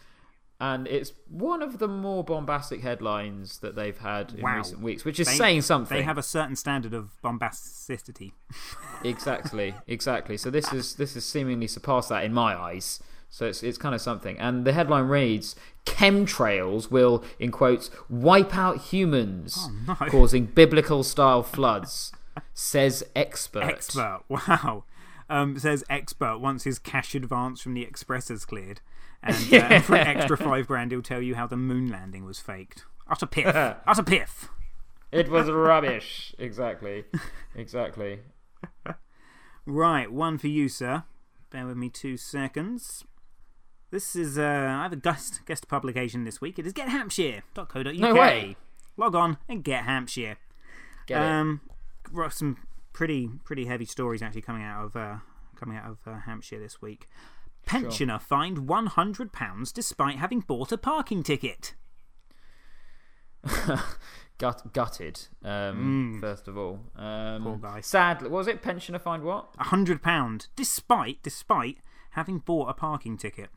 And it's one of the more bombastic headlines that they've had in Wow. recent weeks, which is They- saying something. They have a certain standard of bombasticity. exactly, exactly. So this is this has seemingly surpassed that in my eyes. So it's it's kind of something. And the headline reads: "Chemtrails will, in quotes, wipe out humans, Oh, no. causing biblical-style floods," says expert. Expert. Wow. Um, says expert once his cash advance from the Express is cleared. And uh, for an extra five grand, he'll tell you how the moon landing was faked. Utter piff. Utter piff. It was rubbish. Exactly. Exactly. Right, one for you, sir. Bear with me two seconds. This is, uh, I have a guest, guest publication this week. It is gethampshire.co.uk. No way. Log on and get Hampshire. Get it. um, got some pretty pretty heavy stories actually coming out of uh, coming out of uh, Hampshire this week. Pensioner fined one hundred pounds despite having bought a parking ticket. Gut, gutted, um, first of all. Um, Mm. Poor guy. Sadly, was it? Pensioner fined what? A hundred pound despite despite having bought a parking ticket.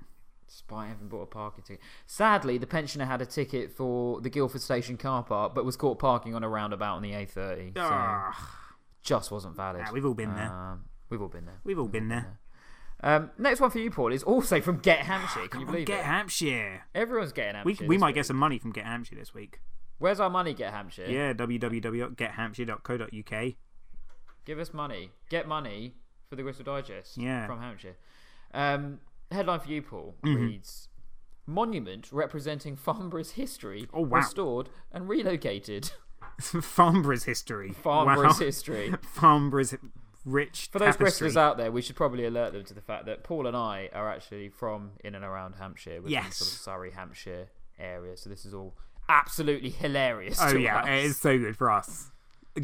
Despite having bought a parking ticket. Sadly, the pensioner had a ticket for the Guildford Station car park, but was caught parking on a roundabout on the A30. So Ah, just wasn't valid. We've all been there. Um, we've all been there. we've all been there. Um, next one for you, Paul, is also from Get Hampshire. Can you believe Get it? Get Hampshire. Everyone's getting We, Hampshire. we this might week. get some money from Get Hampshire this week. Where's our money, Get Hampshire? Yeah, www.gethampshire.co.uk. Give us money. Get money for the Gristle Digest Yeah. from Hampshire. Um, headline for you, Paul, Mm-hmm. reads Monument representing Farnborough's history Oh, wow. restored and relocated. Farnborough's history. Farnborough's Wow. history. Farnborough's rich For those tapestry. Bristolers out there, we should probably alert them to the fact that Paul and I are actually from in and around Hampshire, within Yes. sort of Surrey, Hampshire area. So this is all absolutely hilarious. Oh yeah, us. it is so good for us.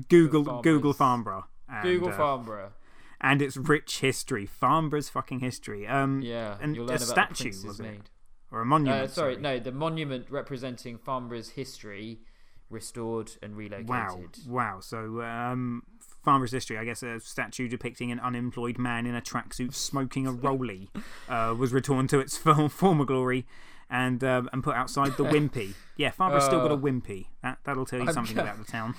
Google Farnborough's- Google Farnborough. And, Google uh, Farnborough. and its rich history, Farnborough's fucking history. Um, Yeah, and a statue was it, or a monument? Uh, sorry, no, the monument representing Farnborough's history restored and relocated. Wow, wow. So, um, Farnborough's history. I guess a statue depicting an unemployed man in a tracksuit smoking a rolly uh, was returned to its former glory. And um, and put outside the Wimpy. Yeah, Farnborough's still got a Uh, Wimpy. That that'll tell you I'm something about the town.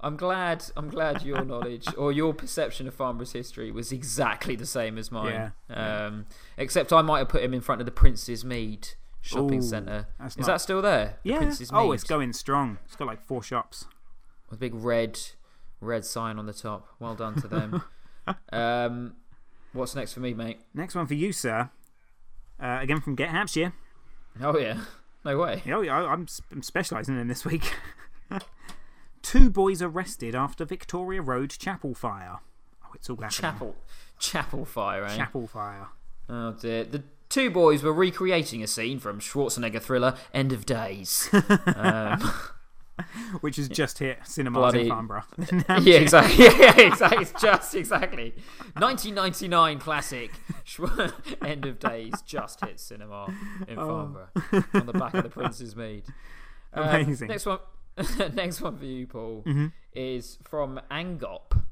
I'm glad. I'm glad your knowledge or your perception of Farmer's history was exactly the same as mine. Um, except I might have put him in front of the Prince's Mead shopping Ooh, centre. Is not- that still there? The Yeah. Prince's Oh, Mead, it's going strong. It's got like four shops. with a big red, red sign on the top. Well done to them. um, what's next for me, mate? Next one for you, sir. Uh, again from Get Hampshire. Oh yeah, no way. Oh, yeah, I'm, I'm specialising in this week. Two boys arrested after Victoria Road chapel fire. Oh, it's all happening. Chapel, chapel fire, eh? Chapel fire. Oh dear. The two boys were recreating a scene from Schwarzenegger thriller End of Days. um, Which has just hit cinemas Bloody- in Farnborough. yeah, exactly. Yeah, exactly. It's just exactly. 1999 classic End of Days just hit cinema in Farnborough on the back of the Prince's Mead. Um, Amazing. next one. next one for you, Paul, is from Angop.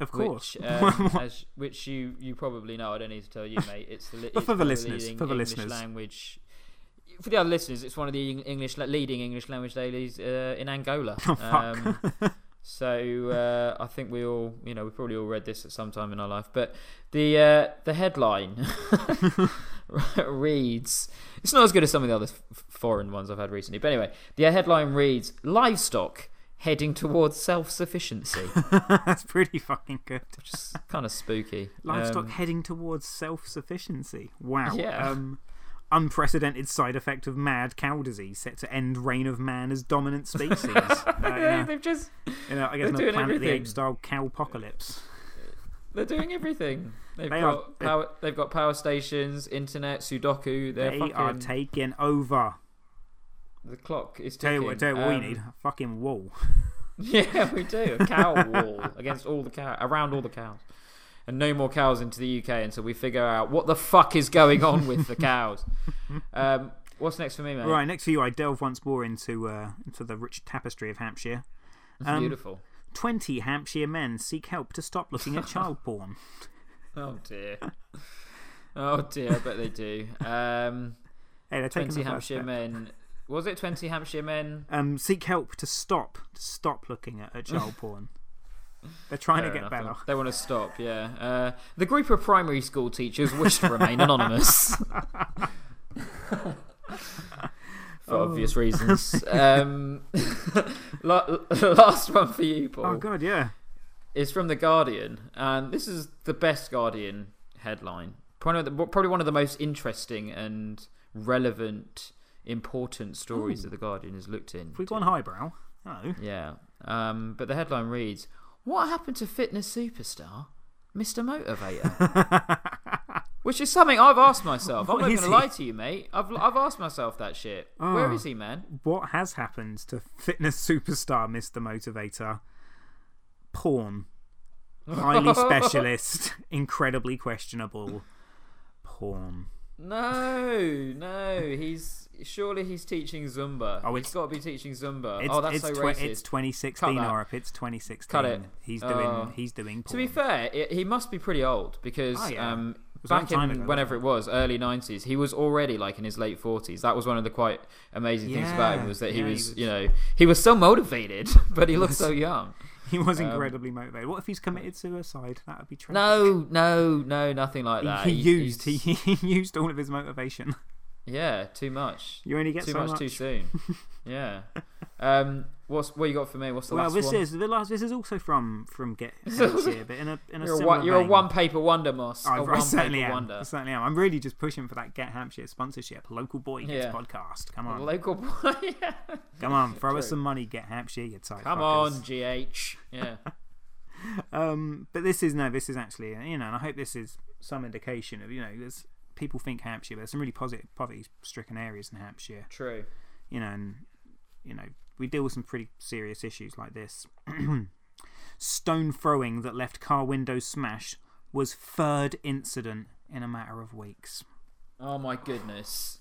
Of course. Which, um, as, which you, you probably know. I don't need to tell you, mate. It's the, But for the of listeners, for the English listeners. language. For the other listeners, it's one of the English leading English language dailies uh, in Angola. Oh, fuck. Um, so uh, I think we all, you know, we probably all read this at some time in our life. But the uh, the headline reads, it's not as good as some of the other f- foreign ones I've had recently. But anyway, the headline reads, livestock heading towards self sufficiency. That's pretty fucking good. which is kind of spooky. Livestock Um, heading towards self sufficiency. Wow. Yeah. Um, unprecedented side effect of mad cow disease set to end reign of man as dominant species. uh, in a- they've just in a- I guess they're in a doing Planet of the everything. Apes style cow apocalypse. they're doing everything. They've They are- got power. They've got power stations, internet, Sudoku. They're They fucking. are taking over. The clock is Tell ticking. you what, tell you what we Um, need a fucking wall. Yeah, we do a cow wall against all the cow around all the cows, and no more cows into the UK until we figure out what the fuck is going on with the cows. Um, what's next for me, mate? Right, next for you, I delve once more into uh, into the rich tapestry of Hampshire. Um, Beautiful. 20 Hampshire men seek help to stop looking at child porn. Oh dear. Oh dear, I bet they do. Um, Hey, they're taking Twenty the Hampshire step. men. Was it twenty Hampshire men? Um, seek help to stop to stop looking at, at child porn. They're trying Fair to get enough, better. They, want to stop, yeah. Uh, the group of primary school teachers wish to remain anonymous. For obvious Oh. reasons. Um, last one for you, Paul. Oh god, yeah. is from The Guardian, and this is the best Guardian headline. Probably one of the most interesting and relevant important stories that the Guardian has looked in. If we go on highbrow, oh, Yeah. Um, but the headline reads What happened to fitness superstar, Mr. Motivator? Which is something I've asked myself. I'm not going to lie to you, mate. I've, I've asked myself that shit. Where Oh. is he, man? what has happened to fitness superstar Mr. Motivator? Porn. Highly specialist, incredibly questionable porn. No, no. He's surely he's teaching Zumba. Oh, he's it's- got to be teaching Zumba. It's, oh, that's it's, so twe- racist. it's 2016, Cut that. Orip. It's 2016. Cut it. He's doing. Oh. he's doing. To be fair, it, he must be pretty old because Oh, yeah. um, It was a long back in ago, whenever it wasn't early nineties, he was already like in his late forties. That was one of the quite amazing things about him was that he yeah, he was, was- you know, he was so motivated, but he looked so young. he was um, incredibly motivated. What if he's committed suicide? That would be tragic. No, no, no, nothing like that. he He's- used he, he used all of his motivation. Yeah, too much. You only get too so much, too soon. yeah. Um, what's what you got for me? What's the well, last this one? is the last. This is also from from Get Hampshire, but in a in a you're a, one, you're a one paper wonder, Moss. I, a I certainly am. wonder. I certainly am. I'm really just pushing for that Get Hampshire sponsorship. Local boy gets Yeah. podcast. Come on, Local boy. yeah. come on, throw us some money. Get Hampshire, you tight Come fuckers. on, GH. Yeah. Um, but this is no, this is actually you know, and I hope this is some indication of you know, there's people think Hampshire, but there's some really positive poverty-stricken areas in Hampshire. True. You know, and you know, we deal with some pretty serious issues like this. Stone throwing that left car windows smashed was third incident in a matter of weeks. Oh my goodness.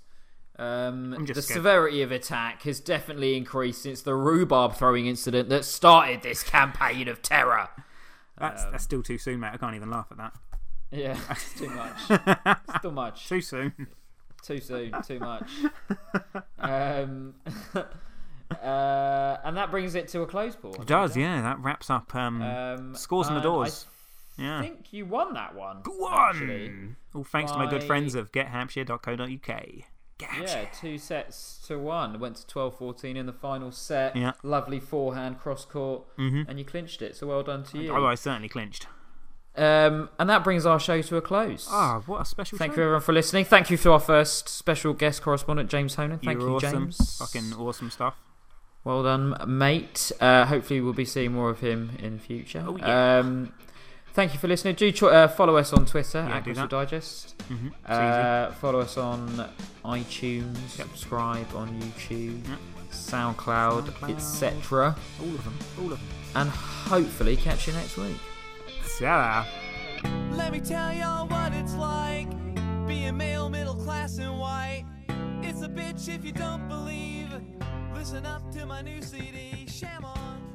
Um, the scared. severity of attack has definitely increased since the rhubarb throwing incident that started this campaign of terror. That's Um, that's still too soon, mate. I can't even laugh at that. Yeah, it's too much. It's too much. Too soon. Too soon. Too much. Um, uh, and that brings it to a close, Paul. It does, yeah. That wraps up um, Um, scores on the doors. I yeah. think you won that one. Go actually. on. All thanks to my good friends of gethampshire.co.uk. Get Yeah, two sets to one. Went to 12 14 in the final set. Yeah. Lovely forehand cross court. Mhm. And you clinched it. So well done to you. Oh, I certainly clinched. Um, and that brings our show to a close. Ah, what a special Thank show. you everyone for listening. Thank you to our first special guest correspondent, James Honan. Thank You're you, awesome. James. Fucking awesome stuff. Well done, mate. Uh, hopefully, we'll be seeing more of him in future. Oh, yeah. Um, thank you for listening. Do cho- uh, follow us on Twitter Yeah, at do Gristle. Digest. Mm-hmm. Uh, follow us on iTunes. Subscribe on YouTube, Yep. SoundCloud, SoundCloud. etc. all of them. All of them. And hopefully, catch you next week. Sarah. Let me tell y'all what it's like being male, middle class, and white. It's a bitch if you don't believe. Listen up to my new CD, Sham On.